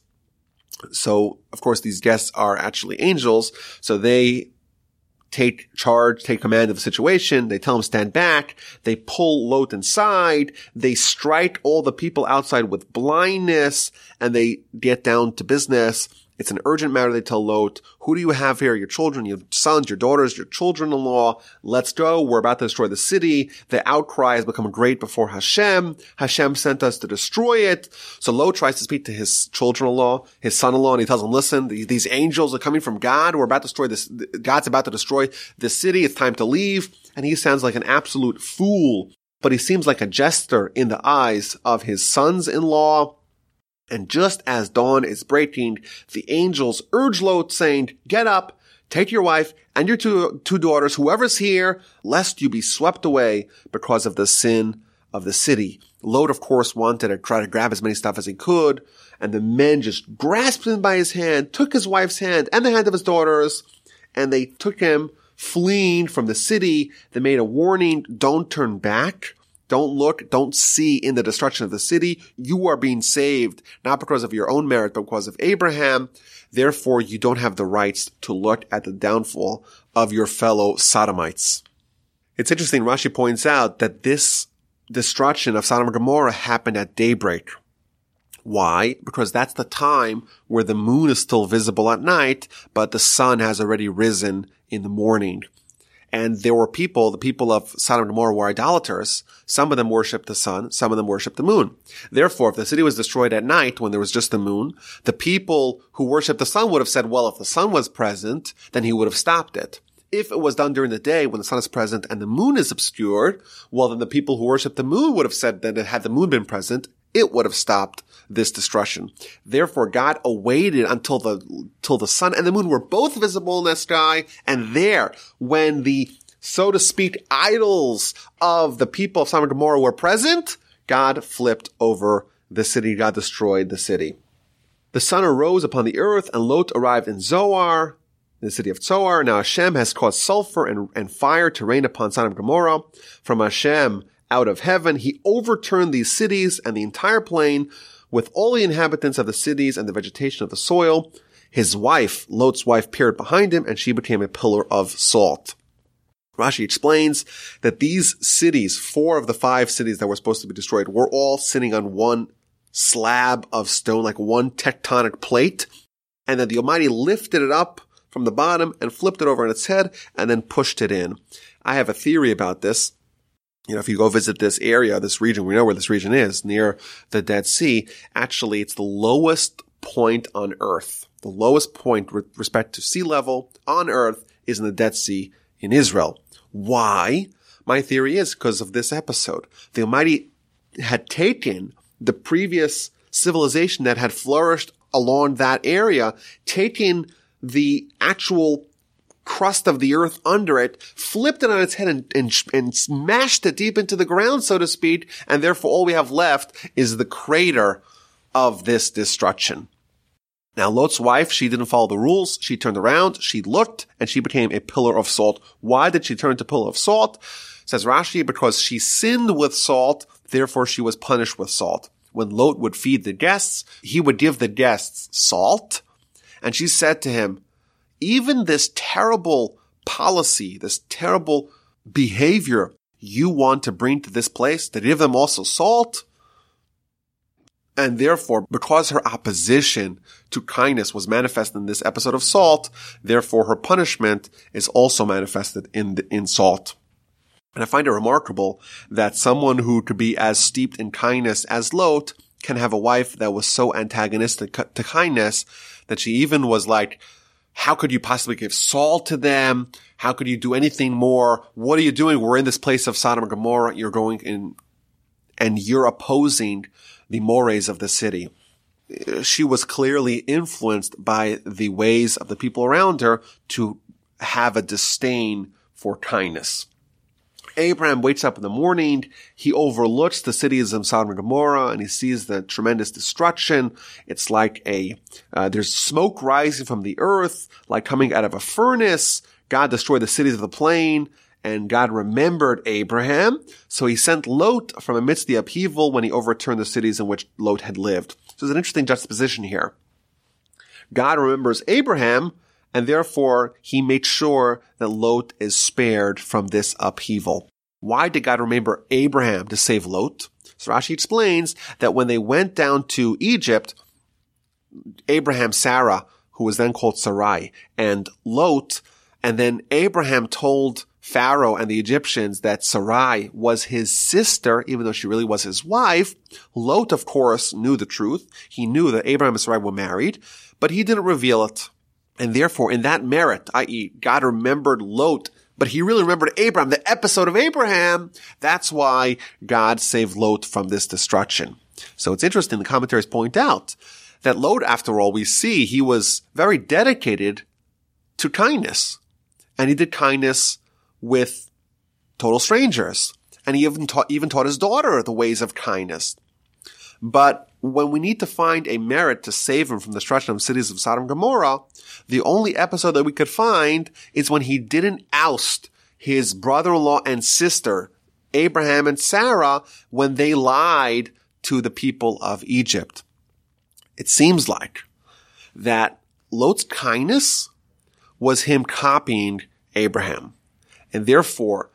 S1: So, of course, these guests are actually angels, so they take charge, take command of the situation. They tell him stand back. They pull Lot inside. They strike all the people outside with blindness and they get down to business. It's an urgent matter. They tell Lot, who do you have here? Your children, your sons, your daughters, your children-in-law. Let's go. We're about to destroy the city. The outcry has become great before Hashem. Hashem sent us to destroy it. So Lot tries to speak to his children-in-law, his son-in-law, and he tells them, listen, these angels are coming from God. We're about to destroy this. God's about to destroy this city. It's time to leave. And he sounds like an absolute fool, but he seems like a jester in the eyes of his sons-in-law and just as dawn is breaking, the angels urge Lot saying, get up, take your wife and your two, two daughters, whoever's here, lest you be swept away because of the sin of the city. Lot, of course, wanted to try to grab as many stuff as he could, and the men just grasped him by his hand, took his wife's hand and the hand of his daughters, and they took him fleeing from the city. They made a warning, don't turn back. Don't look, don't see in the destruction of the city. You are being saved, not because of your own merit, but because of Abraham. Therefore, you don't have the rights to look at the downfall of your fellow Sodomites. It's interesting, Rashi points out that this destruction of Sodom and Gomorrah happened at daybreak. Why? Because that's the time where the moon is still visible at night, but the sun has already risen in the morning. And there were people, the people of Sodom and Gomorrah were idolaters. Some of them worshiped the sun, some of them worshiped the moon. Therefore, if the city was destroyed at night when there was just the moon, the people who worshiped the sun would have said, well, if the sun was present, then he would have stopped it. If it was done during the day when the sun is present and the moon is obscured, well, then the people who worship the moon would have said that had the moon been present, it would have stopped this destruction. Therefore, God awaited until the, till the sun and the moon were both visible in the sky. And there, when the, so to speak, idols of the people of Sodom and Gomorrah were present, God flipped over the city. God destroyed the city. The sun arose upon the earth and Lot arrived in Zoar, the city of Zoar. Now Hashem has caused sulfur and, and fire to rain upon Sodom and Gomorrah. From Hashem, out of heaven, he overturned these cities and the entire plain with all the inhabitants of the cities and the vegetation of the soil. His wife, Lot's wife, peered behind him and she became a pillar of salt. Rashi explains that these cities, four of the five cities that were supposed to be destroyed, were all sitting on one slab of stone, like one tectonic plate, and that the Almighty lifted it up from the bottom and flipped it over on its head and then pushed it in. I have a theory about this you know, if you go visit this area, this region, we know where this region is near the Dead Sea. Actually, it's the lowest point on earth. The lowest point with respect to sea level on earth is in the Dead Sea in Israel. Why? My theory is because of this episode. The Almighty had taken the previous civilization that had flourished along that area, taken the actual crust of the earth under it, flipped it on its head and, and, and smashed it deep into the ground, so to speak. And therefore all we have left is the crater of this destruction. Now Lot's wife, she didn't follow the rules. She turned around, she looked, and she became a pillar of salt. Why did she turn to pillar of salt? Says Rashi, because she sinned with salt, therefore she was punished with salt. When Lot would feed the guests, he would give the guests salt, and she said to him, even this terrible policy, this terrible behavior you want to bring to this place, to give them also salt. And therefore, because her opposition to kindness was manifested in this episode of salt, therefore her punishment is also manifested in, the, in salt. And I find it remarkable that someone who could be as steeped in kindness as Lot can have a wife that was so antagonistic to kindness that she even was like, how could you possibly give salt to them? How could you do anything more? What are you doing? We're in this place of Sodom and Gomorrah. You're going in and you're opposing the mores of the city. She was clearly influenced by the ways of the people around her to have a disdain for kindness. Abraham wakes up in the morning. He overlooks the cities of Sodom and Gomorrah and he sees the tremendous destruction. It's like a, uh, there's smoke rising from the earth, like coming out of a furnace. God destroyed the cities of the plain and God remembered Abraham. So he sent Lot from amidst the upheaval when he overturned the cities in which Lot had lived. So there's an interesting juxtaposition here. God remembers Abraham and therefore he made sure that Lot is spared from this upheaval. Why did God remember Abraham to save Lot? So Rashi explains that when they went down to Egypt, Abraham, Sarah, who was then called Sarai, and Lot, and then Abraham told Pharaoh and the Egyptians that Sarai was his sister, even though she really was his wife. Lot, of course, knew the truth. He knew that Abraham and Sarai were married, but he didn't reveal it. And therefore, in that merit, i.e., God remembered Lot, but he really remembered Abraham, the episode of Abraham. That's why God saved Lot from this destruction. So it's interesting. The commentaries point out that Lot, after all, we see he was very dedicated to kindness. And he did kindness with total strangers. And he even taught, even taught his daughter the ways of kindness. But when we need to find a merit to save him from the destruction of cities of Sodom and Gomorrah, the only episode that we could find is when he didn't oust his brother-in-law and sister, Abraham and Sarah, when they lied to the people of Egypt. It seems like that Lot's kindness was him copying Abraham. And therefore,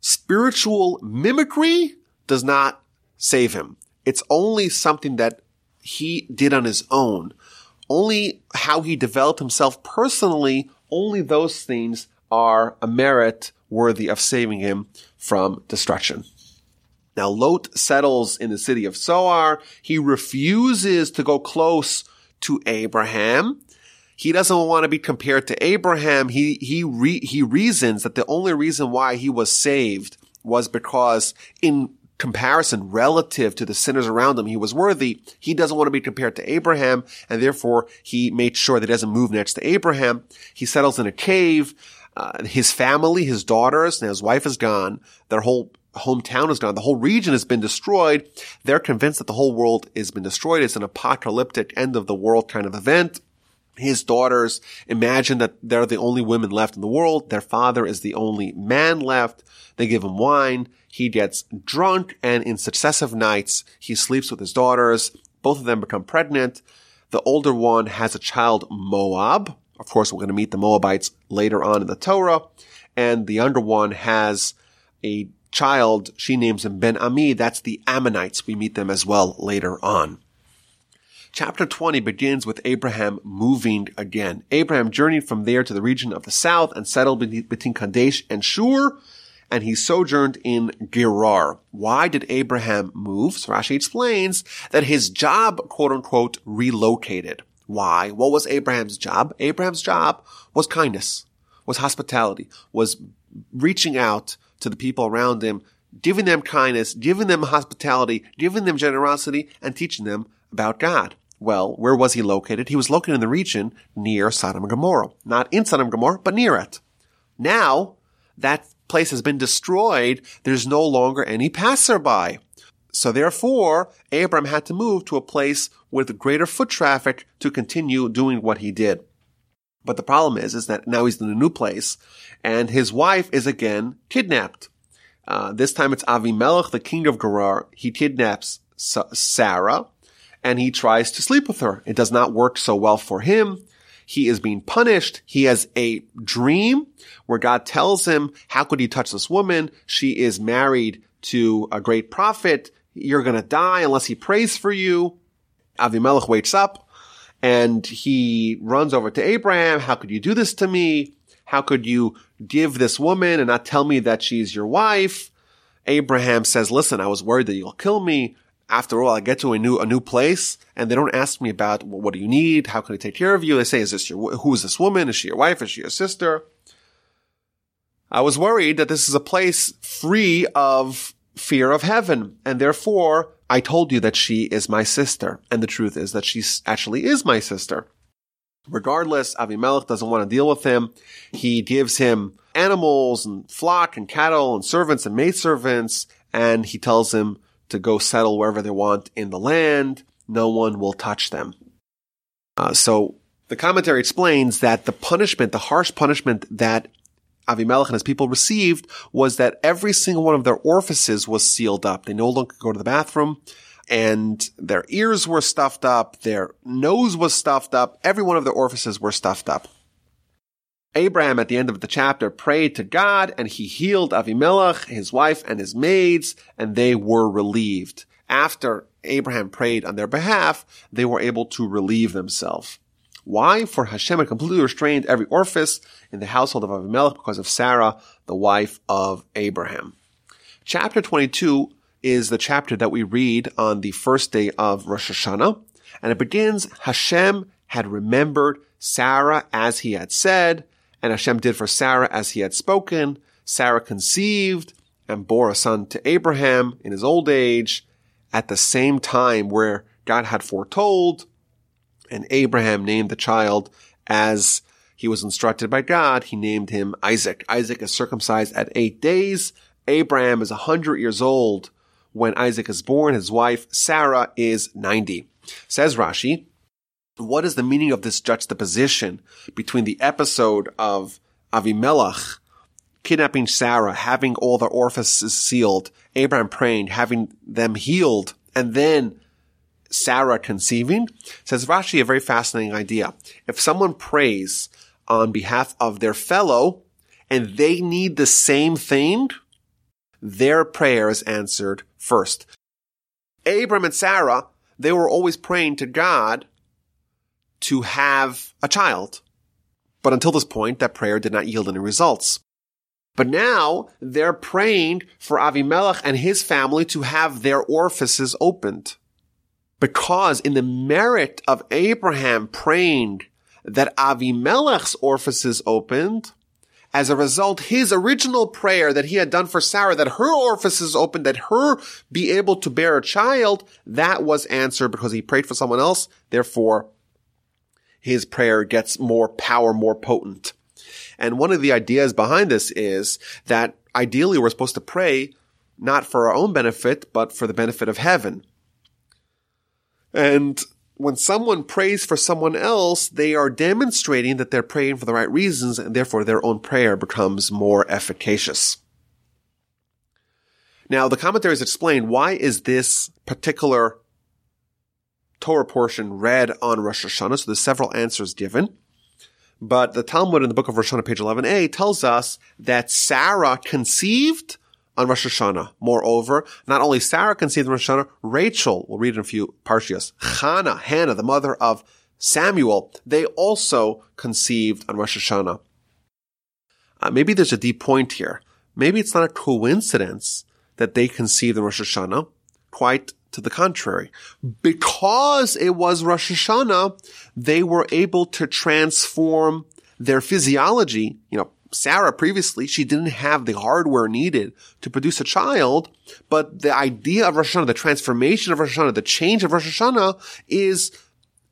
S1: spiritual mimicry does not save him. It's only something that he did on his own. Only how he developed himself personally, only those things are a merit worthy of saving him from destruction. Now Lot settles in the city of Zoar. He refuses to go close to Abraham. He doesn't want to be compared to Abraham. He, he, re, he reasons that the only reason why he was saved was because in comparison relative to the sinners around him, he was worthy. He doesn't want to be compared to Abraham, and therefore he made sure that he doesn't move next to Abraham. He settles in a cave. Uh, his family, his daughters, and his wife is gone. Their whole hometown is gone. The whole region has been destroyed. They're convinced that the whole world has been destroyed. It's an apocalyptic end of the world kind of event. His daughters imagine that they're the only women left in the world. Their father is the only man left. They give him wine. He gets drunk and in successive nights, he sleeps with his daughters. Both of them become pregnant. The older one has a child, Moab. Of course, we're going to meet the Moabites later on in the Torah. And the younger one has a child. She names him Ben Ami. That's the Ammonites. We meet them as well later on. Chapter 20 begins with Abraham moving again. Abraham journeyed from there to the region of the south and settled between Kadesh and Shur and he sojourned in Gerar. Why did Abraham move? Rashi explains that his job, quote unquote, relocated. Why? What was Abraham's job? Abraham's job was kindness, was hospitality, was reaching out to the people around him, giving them kindness, giving them hospitality, giving them generosity, and teaching them about God. Well, where was he located? He was located in the region near Sodom and Gomorrah. Not in Sodom and Gomorrah, but near it. Now, that place has been destroyed, there's no longer any passerby. So therefore, Abram had to move to a place with greater foot traffic to continue doing what he did. But the problem is, is that now he's in a new place and his wife is again kidnapped. Uh, this time it's Avimelech, the king of Gerar. He kidnaps Sarah and he tries to sleep with her. It does not work so well for him. He is being punished. He has a dream where God tells him, how could you touch this woman? She is married to a great prophet. You're going to die unless he prays for you. Avimelech wakes up And he runs over to Abraham. How could you do this to me? How could you give this woman and not tell me that she's your wife? Abraham says, listen, I was worried that you'll kill me. After all, I get to a new, a new place and they don't ask me about well, what do you need? How can I take care of you? They say, is this your, who is this woman? Is she your wife? Is she your sister? I was worried that this is a place free of fear of heaven. And therefore, I told you that she is my sister. And the truth is that she actually is my sister. Regardless, Avimelech doesn't want to deal with him. He gives him animals and flock and cattle and servants and maidservants. And he tells him to go settle wherever they want in the land. No one will touch them. Uh, so the commentary explains that the punishment, the harsh punishment that Avimelech and his people received was that every single one of their orifices was sealed up. They no longer could go to the bathroom and their ears were stuffed up. Their nose was stuffed up. Every one of their orifices were stuffed up. Abraham at the end of the chapter prayed to God and he healed Avimelech, his wife and his maids, and they were relieved. After Abraham prayed on their behalf, they were able to relieve themselves. Why? For Hashem had completely restrained every orifice in the household of Avimelech because of Sarah, the wife of Abraham. Chapter 22 is the chapter that we read on the first day of Rosh Hashanah, and it begins, Hashem had remembered Sarah as he had said, and Hashem did for Sarah as he had spoken. Sarah conceived and bore a son to Abraham in his old age at the same time where God had foretold. And Abraham named the child as he was instructed by God. He named him Isaac. Isaac is circumcised at eight days. Abraham is a hundred years old when Isaac is born. His wife Sarah is 90. Says Rashi, what is the meaning of this juxtaposition between the episode of Avimelech kidnapping Sarah, having all the orifices sealed, Abraham praying, having them healed, and then Sarah conceiving? Says Rashi a very fascinating idea. If someone prays on behalf of their fellow and they need the same thing, their prayer is answered first. Abram and Sarah, they were always praying to God to have a child. But until this point, that prayer did not yield any results. But now they're praying for Avimelech and his family to have their orifices opened. Because in the merit of Abraham praying that Avimelech's orifices opened, as a result, his original prayer that he had done for Sarah, that her orifices opened, that her be able to bear a child, that was answered because he prayed for someone else. Therefore, his prayer gets more power, more potent. And one of the ideas behind this is that ideally we're supposed to pray not for our own benefit, but for the benefit of heaven. And when someone prays for someone else, they are demonstrating that they're praying for the right reasons, and therefore their own prayer becomes more efficacious. Now, the commentaries explain why is this particular Torah portion read on Rosh Hashanah. So there's several answers given. But the Talmud in the book of Rosh Hashanah, page 11a, tells us that Sarah conceived on Rosh Hashanah. Moreover, not only Sarah conceived on Rosh Hashanah, Rachel, we'll read in a few parshias, Hannah, Hannah, the mother of Samuel, they also conceived on Rosh Hashanah. Uh, maybe there's a deep point here. Maybe it's not a coincidence that they conceived in Rosh Hashanah. Quite to the contrary. Because it was Rosh Hashanah, they were able to transform their physiology. You know, Sarah previously, she didn't have the hardware needed to produce a child, but the idea of Rosh Hashanah, the transformation of Rosh Hashanah, the change of Rosh Hashanah is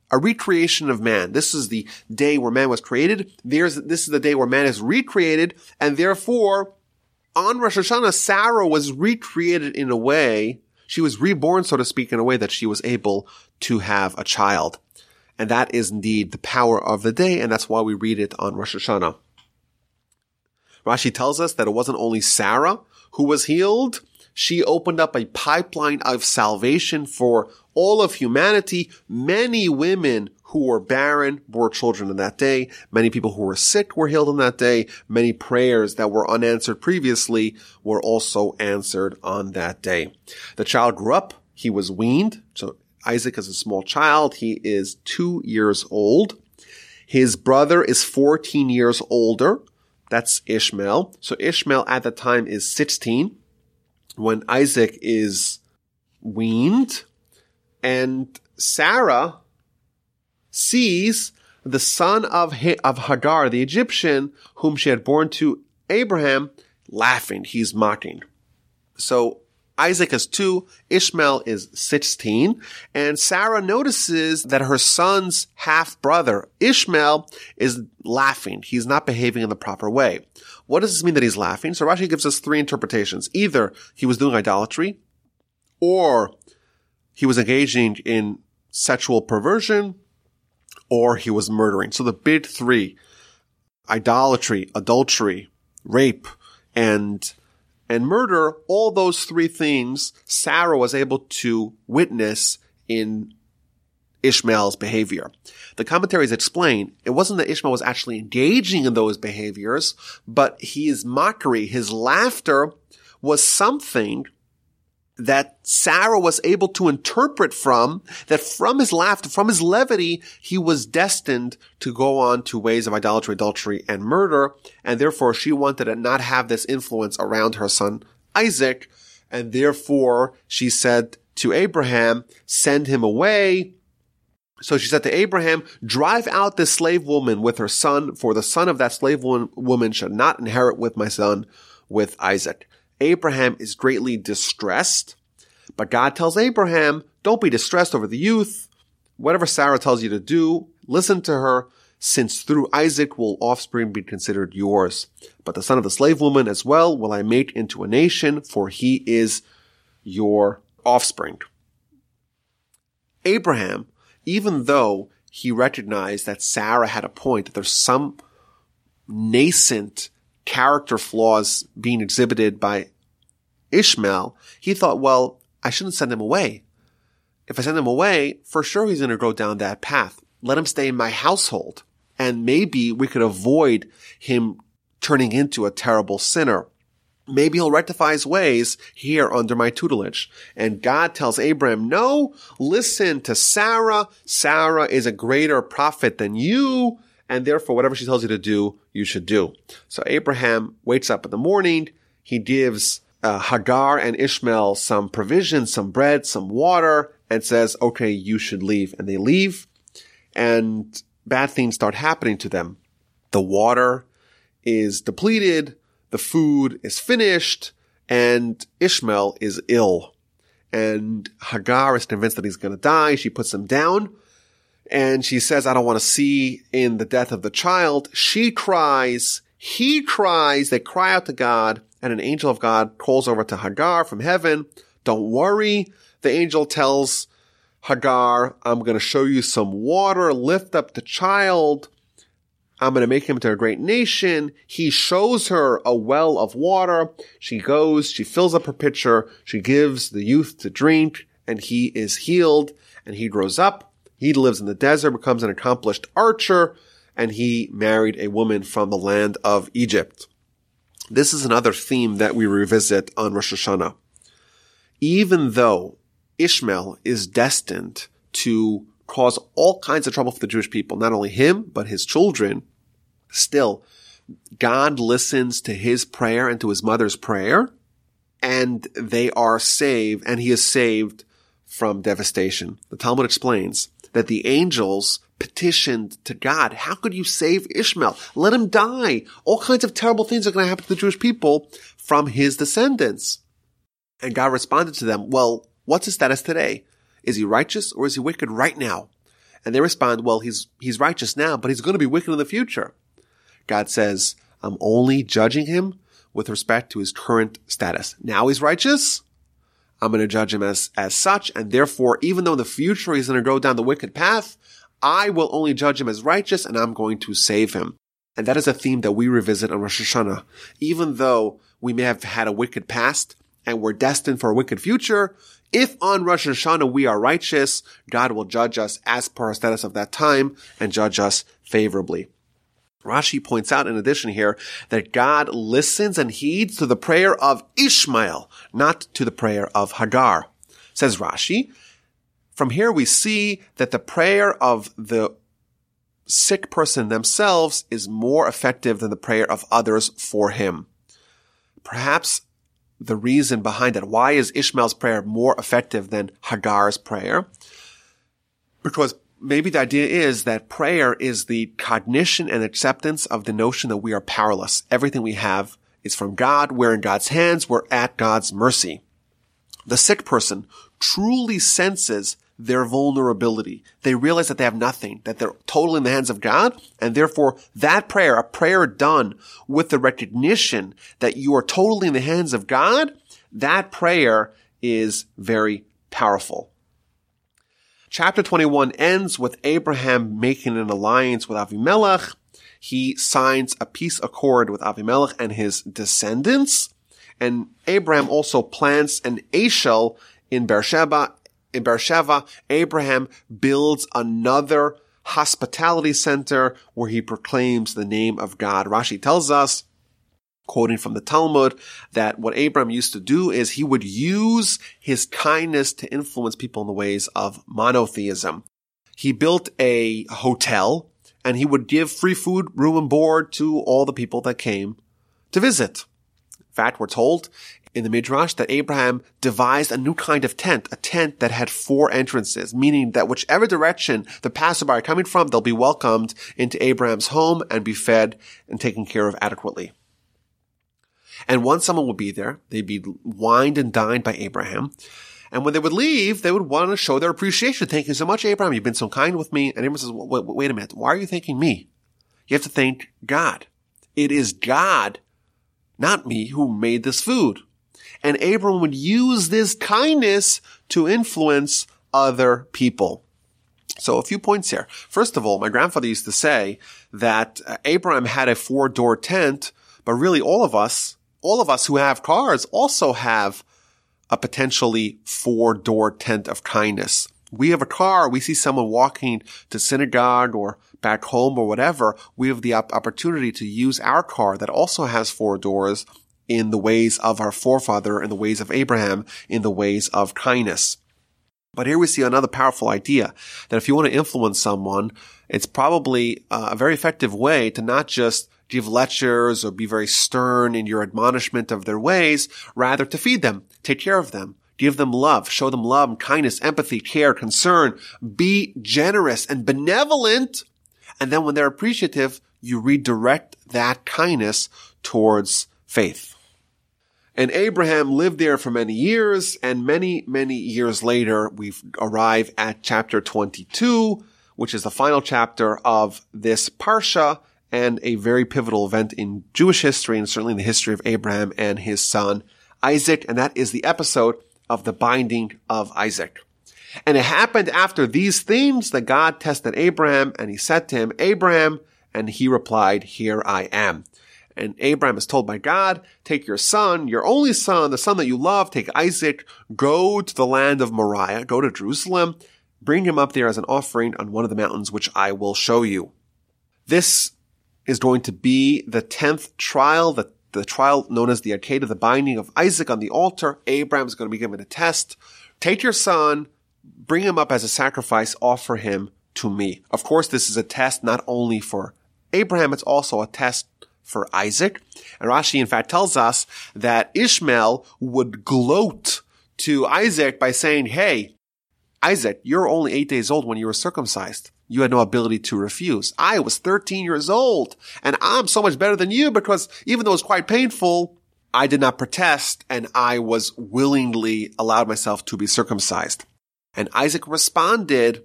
S1: a recreation of man. This is the day where man was created. There's, this is the day where man is recreated, and therefore, on Rosh Hashanah, Sarah was recreated in a way she was reborn, so to speak, in a way that she was able to have a child. And that is indeed the power of the day, and that's why we read it on Rosh Hashanah. Rashi tells us that it wasn't only Sarah who was healed, she opened up a pipeline of salvation for all of humanity. Many women who were barren bore children in that day. Many people who were sick were healed in that day. Many prayers that were unanswered previously were also answered on that day. The child grew up. He was weaned. So Isaac is a small child. He is two years old. His brother is 14 years older. That's Ishmael. So Ishmael at the time is 16 when Isaac is weaned and Sarah sees the son of, of Hagar, the Egyptian, whom she had born to Abraham, laughing. He's mocking. So Isaac is two, Ishmael is 16, and Sarah notices that her son's half brother, Ishmael, is laughing. He's not behaving in the proper way. What does this mean that he's laughing? So Rashi gives us three interpretations. Either he was doing idolatry, or he was engaging in sexual perversion, or he was murdering. So the big three, idolatry, adultery, rape, and and murder, all those three things Sarah was able to witness in Ishmael's behavior. The commentaries explain it wasn't that Ishmael was actually engaging in those behaviors, but his mockery, his laughter was something that Sarah was able to interpret from, that from his laughter, from his levity, he was destined to go on to ways of idolatry, adultery, and murder, and therefore she wanted to not have this influence around her son Isaac, and therefore she said to Abraham, send him away. So she said to Abraham, drive out this slave woman with her son, for the son of that slave woman should not inherit with my son, with Isaac. Abraham is greatly distressed, but God tells Abraham, don't be distressed over the youth. Whatever Sarah tells you to do, listen to her, since through Isaac will offspring be considered yours. But the son of the slave woman as well will I make into a nation, for he is your offspring. Abraham, even though he recognized that Sarah had a point, that there's some nascent character flaws being exhibited by Ishmael, he thought, well, I shouldn't send him away. If I send him away, for sure he's going to go down that path. Let him stay in my household. And maybe we could avoid him turning into a terrible sinner. Maybe he'll rectify his ways here under my tutelage. And God tells Abraham, no, listen to Sarah. Sarah is a greater prophet than you and therefore whatever she tells you to do, you should do. So Abraham wakes up in the morning, he gives uh, Hagar and Ishmael some provisions, some bread, some water, and says, okay, you should leave. And they leave, and bad things start happening to them. The water is depleted, the food is finished, and Ishmael is ill. And Hagar is convinced that he's going to die. She puts him down and she says, I don't want to see in the death of the child. She cries, he cries, they cry out to God, and an angel of God calls over to Hagar from heaven. Don't worry. The angel tells Hagar, I'm going to show you some water, lift up the child. I'm going to make him into a great nation. He shows her a well of water. She goes, she fills up her pitcher, she gives the youth to drink, and he is healed, and he grows up. He lives in the desert, becomes an accomplished archer, and he married a woman from the land of Egypt. This is another theme that we revisit on Rosh Hashanah. Even though Ishmael is destined to cause all kinds of trouble for the Jewish people, not only him, but his children, still, God listens to his prayer and to his mother's prayer, and they are saved, and he is saved from devastation. The Talmud explains that the angels petitioned to God, how could you save Ishmael? Let him die. All kinds of terrible things are going to happen to the Jewish people from his descendants. And God responded to them, well, what's his status today? Is he righteous or is he wicked right now? And they respond, well, he's, he's righteous now, but he's going to be wicked in the future. God says, I'm only judging him with respect to his current status. Now he's righteous. I'm going to judge him as, as such. And therefore, even though in the future he's going to go down the wicked path, I will only judge him as righteous and I'm going to save him. And that is a theme that we revisit on Rosh Hashanah. Even though we may have had a wicked past and we're destined for a wicked future, if on Rosh Hashanah we are righteous, God will judge us as per our status of that time and judge us favorably. Rashi points out in addition here that God listens and heeds to the prayer of Ishmael, not to the prayer of Hagar. Says Rashi, From here we see that the prayer of the sick person themselves is more effective than the prayer of others for him. Perhaps the reason behind that. Why is Ishmael's prayer more effective than Hagar's prayer? Because maybe the idea is that prayer is the cognition and acceptance of the notion that we are powerless. Everything we have is from God. We're in God's hands. We're at God's mercy. The sick person truly senses their vulnerability. They realize that they have nothing, that they're totally in the hands of God, and therefore that prayer, a prayer done with the recognition that you are totally in the hands of God, that prayer is very powerful. Chapter 21 ends with Abraham making an alliance with Avimelech. He signs a peace accord with Avimelech and his descendants. And Abraham also plants an Eshel in Beersheba in Beersheba, Abraham builds another hospitality center where he proclaims the name of God. Rashi tells us, quoting from the Talmud, that what Abraham used to do is he would use his kindness to influence people in the ways of monotheism. He built a hotel and he would give free food, room and board to all the people that came to visit. In fact, we're told in the Midrash that Abraham devised a new kind of tent, a tent that had four entrances, meaning that whichever direction the passerby are coming from, they'll be welcomed into Abraham's home and be fed and taken care of adequately. And once someone would be there, they'd be wined and dined by Abraham. And when they would leave, they would want to show their appreciation. Thank you so much, Abraham. You've been so kind with me. And Abraham says, wait, wait a minute. Why are you thanking me? You have to thank God. It is God, not me, who made this food and Abram would use this kindness to influence other people. So a few points here. First of all, my grandfather used to say that uh, Abraham had a four door tent, but really all of us, all of us who have cars also have a potentially four door tent of kindness. We have a car, we see someone walking to synagogue or back home or whatever, we have the opportunity to use our car that also has four doors in the ways of our forefather, in the ways of Abraham, in the ways of kindness. But here we see another powerful idea that if you want to influence someone, it's probably uh, a very effective way to not just give lectures or be very stern in your admonishment of their ways, rather to feed them, take care of them, give them love, show them love, kindness, empathy, care, concern, be generous and benevolent. And then when they're appreciative, you redirect that kindness towards faith. And Abraham lived there for many years, and many, many years later, we arrive at chapter 22, which is the final chapter of this Parsha, and a very pivotal event in Jewish history, and certainly in the history of Abraham and his son Isaac, and that is the episode of the binding of Isaac. And it happened after these themes that God tested Abraham, and he said to him, Abraham, and he replied, Here I am. And Abraham is told by God, take your son, your only son, the son that you love, take Isaac, go to the land of Moriah, go to Jerusalem, bring him up there as an offering on one of the mountains which I will show you. This is going to be the tenth trial, the, the trial known as the Akedah, the binding of Isaac on the altar. Abraham is going to be given a test. Take your son, bring him up as a sacrifice, offer him to me. Of course, this is a test not only for Abraham, it's also a test for Isaac. And Rashi, in fact, tells us that Ishmael would gloat to Isaac by saying, Hey, Isaac, you're only eight days old when you were circumcised. You had no ability to refuse. I was 13 years old and I'm so much better than you because even though it was quite painful, I did not protest and I was willingly allowed myself to be circumcised. And Isaac responded,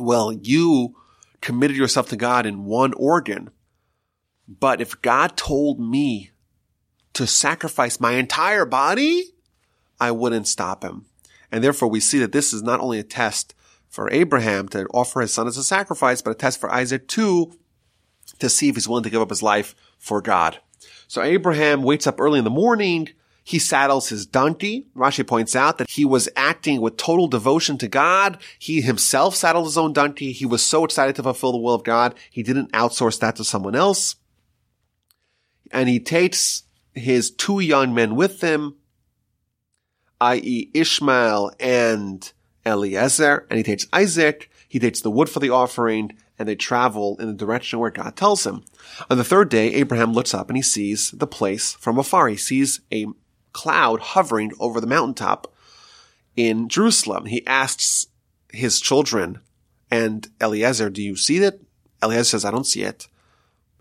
S1: well, you committed yourself to God in one organ, but if God told me to sacrifice my entire body, I wouldn't stop him. And therefore we see that this is not only a test for Abraham to offer his son as a sacrifice, but a test for Isaac too, to see if he's willing to give up his life for God. So Abraham wakes up early in the morning. He saddles his donkey. Rashi points out that he was acting with total devotion to God. He himself saddled his own donkey. He was so excited to fulfill the will of God. He didn't outsource that to someone else and he takes his two young men with him, i.e. Ishmael and Eliezer and he takes Isaac. He takes the wood for the offering and they travel in the direction where God tells him. On the third day, Abraham looks up and he sees the place from afar. He sees a cloud hovering over the mountaintop in Jerusalem. He asks his children and Eliezer, do you see it? Eliezer says, I don't see it.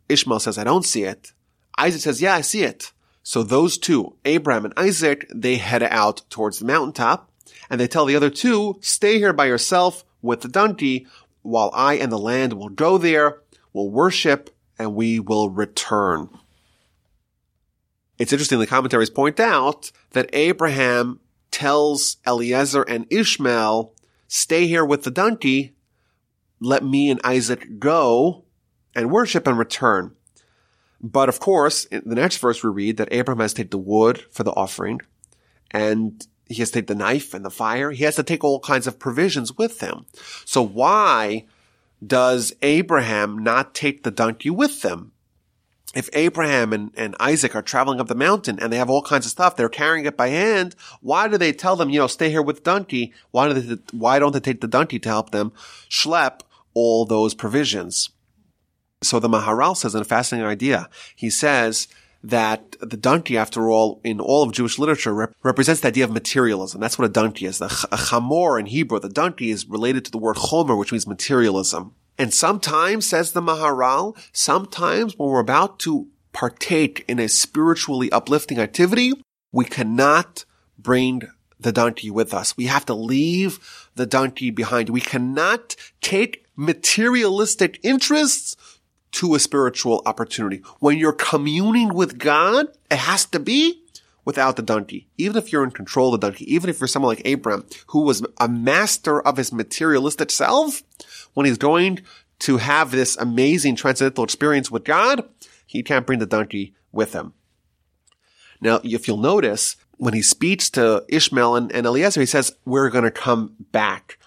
S1: Ishmael says, I don't see it. Isaac says, yeah, I see it. So those two, Abraham and Isaac, they head out towards the mountaintop and they tell the other two, stay here by yourself with the donkey while I and the land will go there, will worship, and we will return. It's interesting, the commentaries point out that Abraham tells Eliezer and Ishmael, stay here with the donkey, let me and Isaac go and worship and return. But of course, in the next verse we read that Abraham has to take the wood for the offering and he has to take the knife and the fire. He has to take all kinds of provisions with him. So why does Abraham not take the donkey with them? If Abraham and, and Isaac are traveling up the mountain and they have all kinds of stuff, they're carrying it by hand. Why do they tell them, you know, stay here with donkey? Why do they, why don't they take the donkey to help them schlep all those provisions? So the Maharal says in a fascinating idea. He says, that the donkey, after all, in all of Jewish literature, rep- represents the idea of materialism. That's what a donkey is. The ch- chamor in Hebrew, the donkey is related to the word chomer, which means materialism. And sometimes, says the Maharal, sometimes when we're about to partake in a spiritually uplifting activity, we cannot bring the donkey with us. We have to leave the donkey behind. We cannot take materialistic interests to a spiritual opportunity. When you're communing with God, it has to be without the donkey. Even if you're in control of the donkey, even if you're someone like Abram, who was a master of his materialistic self, when he's going to have this amazing transcendental experience with God, he can't bring the donkey with him. Now, if you'll notice, when he speaks to Ishmael and, and Eliezer, he says, we're going to come back.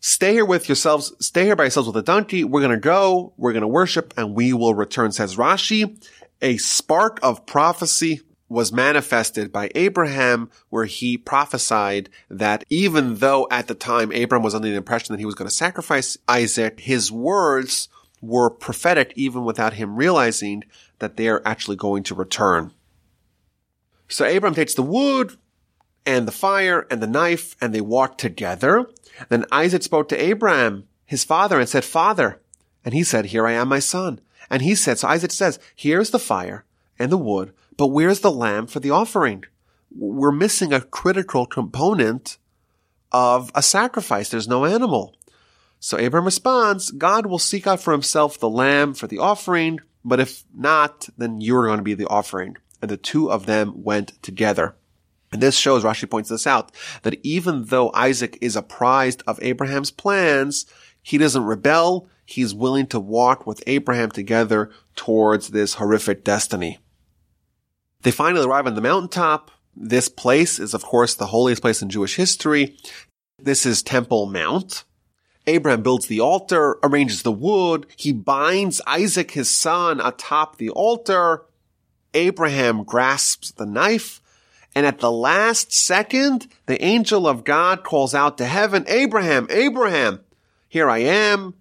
S1: Stay here with yourselves, stay here by yourselves with a donkey. We're going to go, we're going to worship, and we will return, says Rashi. A spark of prophecy was manifested by Abraham where he prophesied that even though at the time Abraham was under the impression that he was going to sacrifice Isaac, his words were prophetic even without him realizing that they are actually going to return. So Abraham takes the wood and the fire and the knife and they walk together. Then Isaac spoke to Abraham, his father, and said, Father. And he said, Here I am, my son. And he said, so Isaac says, Here's the fire and the wood, but where's the lamb for the offering? We're missing a critical component of a sacrifice. There's no animal. So Abraham responds, God will seek out for himself the lamb for the offering, but if not, then you're going to be the offering. And the two of them went together. And this shows, Rashi points this out, that even though Isaac is apprised of Abraham's plans, he doesn't rebel. He's willing to walk with Abraham together towards this horrific destiny. They finally arrive on the mountaintop. This place is, of course, the holiest place in Jewish history. This is Temple Mount. Abraham builds the altar, arranges the wood. He binds Isaac, his son, atop the altar. Abraham grasps the knife and at the last second, the angel of God calls out to heaven, Abraham, Abraham, here I am.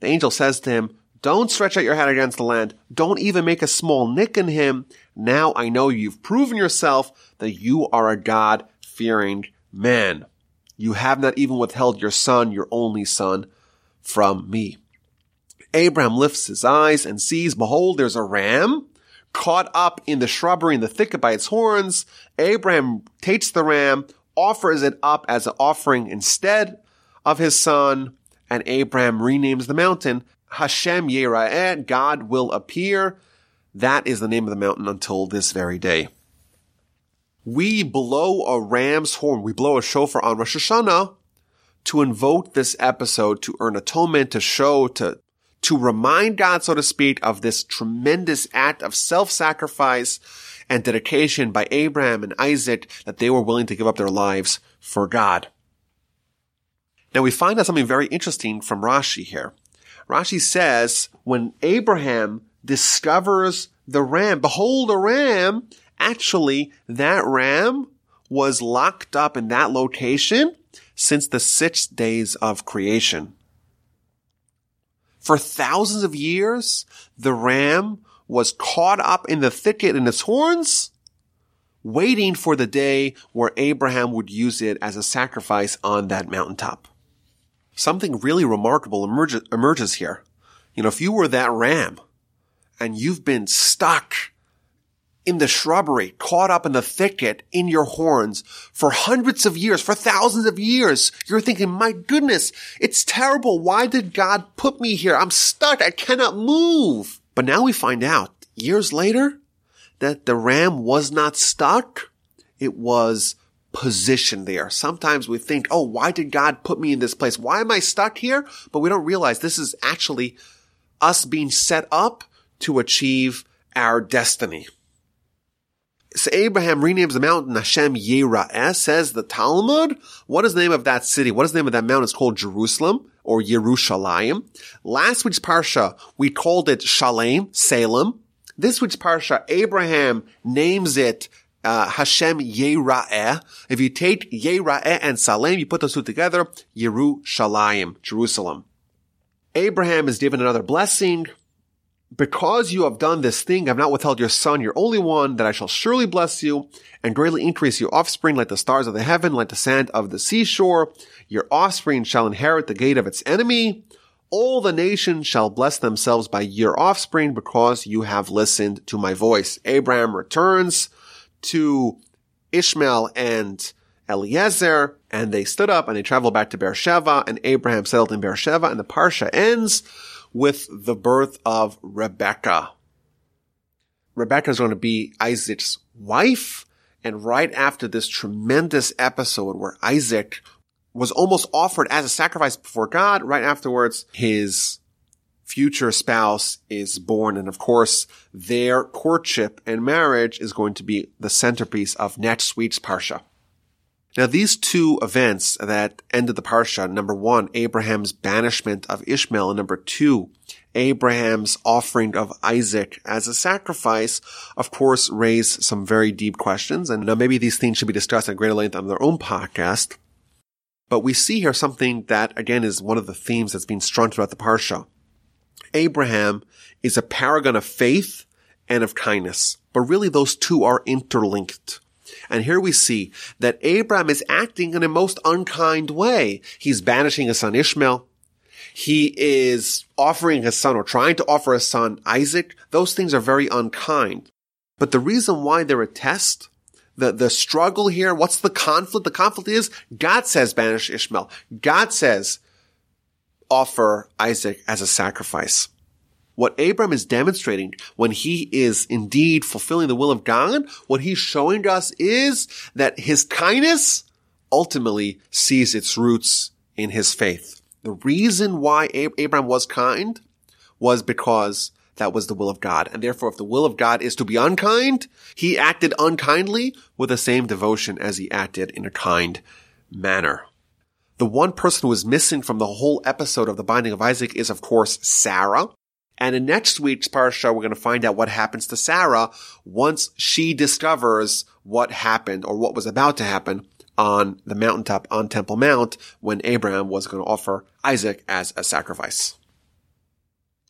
S1: The angel says to him, don't stretch out your hand against the land. Don't even make a small nick in him. Now I know you've proven yourself that you are a God fearing man. You have not even withheld your son, your only son, from me. Abraham lifts his eyes and sees, behold, there's a ram caught up in the shrubbery in the thicket by its horns. Abraham takes the ram, offers it up as an offering instead of his son, and Abraham renames the mountain Hashem Yera'eh, God will appear. That is the name of the mountain until this very day. We blow a ram's horn, we blow a shofar on Rosh Hashanah to invoke this episode, to earn atonement, to show, to to remind God, so to speak, of this tremendous act of self-sacrifice and dedication by Abraham and Isaac that they were willing to give up their lives for God. Now we find out something very interesting from Rashi here. Rashi says, when Abraham discovers the ram, behold a ram, actually that ram was locked up in that location since the six days of creation. For thousands of years, the ram was caught up in the thicket in its horns, waiting for the day where Abraham would use it as a sacrifice on that mountaintop. Something really remarkable emerges, emerges here. You know, if you were that ram and you've been stuck in the shrubbery, caught up in the thicket in your horns for hundreds of years, for thousands of years. You're thinking, my goodness, it's terrible. Why did God put me here? I'm stuck. I cannot move. But now we find out years later that the ram was not stuck. It was positioned there. Sometimes we think, oh, why did God put me in this place? Why am I stuck here? But we don't realize this is actually us being set up to achieve our destiny. So Abraham renames the mountain Hashem Yera'eh, says the Talmud. What is the name of that city? What is the name of that mountain? It's called Jerusalem or Yerushalayim. Last week's Parsha, we called it Shalem, Salem. This week's Parsha, Abraham names it uh, Hashem Yera'eh. If you take Yera'eh and Salem, you put those two together, Yerushalayim, Jerusalem. Abraham is given another blessing because you have done this thing, I have not withheld your son, your only one, that I shall surely bless you and greatly increase your offspring like the stars of the heaven, like the sand of the seashore. Your offspring shall inherit the gate of its enemy. All the nations shall bless themselves by your offspring because you have listened to my voice. Abraham returns to Ishmael and Eliezer, and they stood up and they traveled back to Beersheba, and Abraham settled in Beersheba, and the parsha ends with the birth of Rebecca. Rebecca is going to be Isaac's wife. And right after this tremendous episode where Isaac was almost offered as a sacrifice before God, right afterwards, his future spouse is born. And of course, their courtship and marriage is going to be the centerpiece of next week's Parsha. Now, these two events that ended the Parsha, number one, Abraham's banishment of Ishmael, and number two, Abraham's offering of Isaac as a sacrifice, of course, raise some very deep questions. And now maybe these things should be discussed at greater length on their own podcast. But we see here something that, again, is one of the themes that's been strung throughout the Parsha. Abraham is a paragon of faith and of kindness, but really those two are interlinked. And here we see that Abraham is acting in a most unkind way. He's banishing his son Ishmael. He is offering his son or trying to offer his son Isaac. Those things are very unkind. But the reason why they're a test, the, the struggle here, what's the conflict? The conflict is God says banish Ishmael. God says offer Isaac as a sacrifice. What Abram is demonstrating when he is indeed fulfilling the will of God, what he's showing us is that his kindness ultimately sees its roots in his faith. The reason why Abram was kind was because that was the will of God. And therefore, if the will of God is to be unkind, he acted unkindly with the same devotion as he acted in a kind manner. The one person who is missing from the whole episode of the binding of Isaac is, of course, Sarah. And in next week's parsha, we're going to find out what happens to Sarah once she discovers what happened or what was about to happen on the mountaintop on Temple Mount when Abraham was going to offer Isaac as a sacrifice.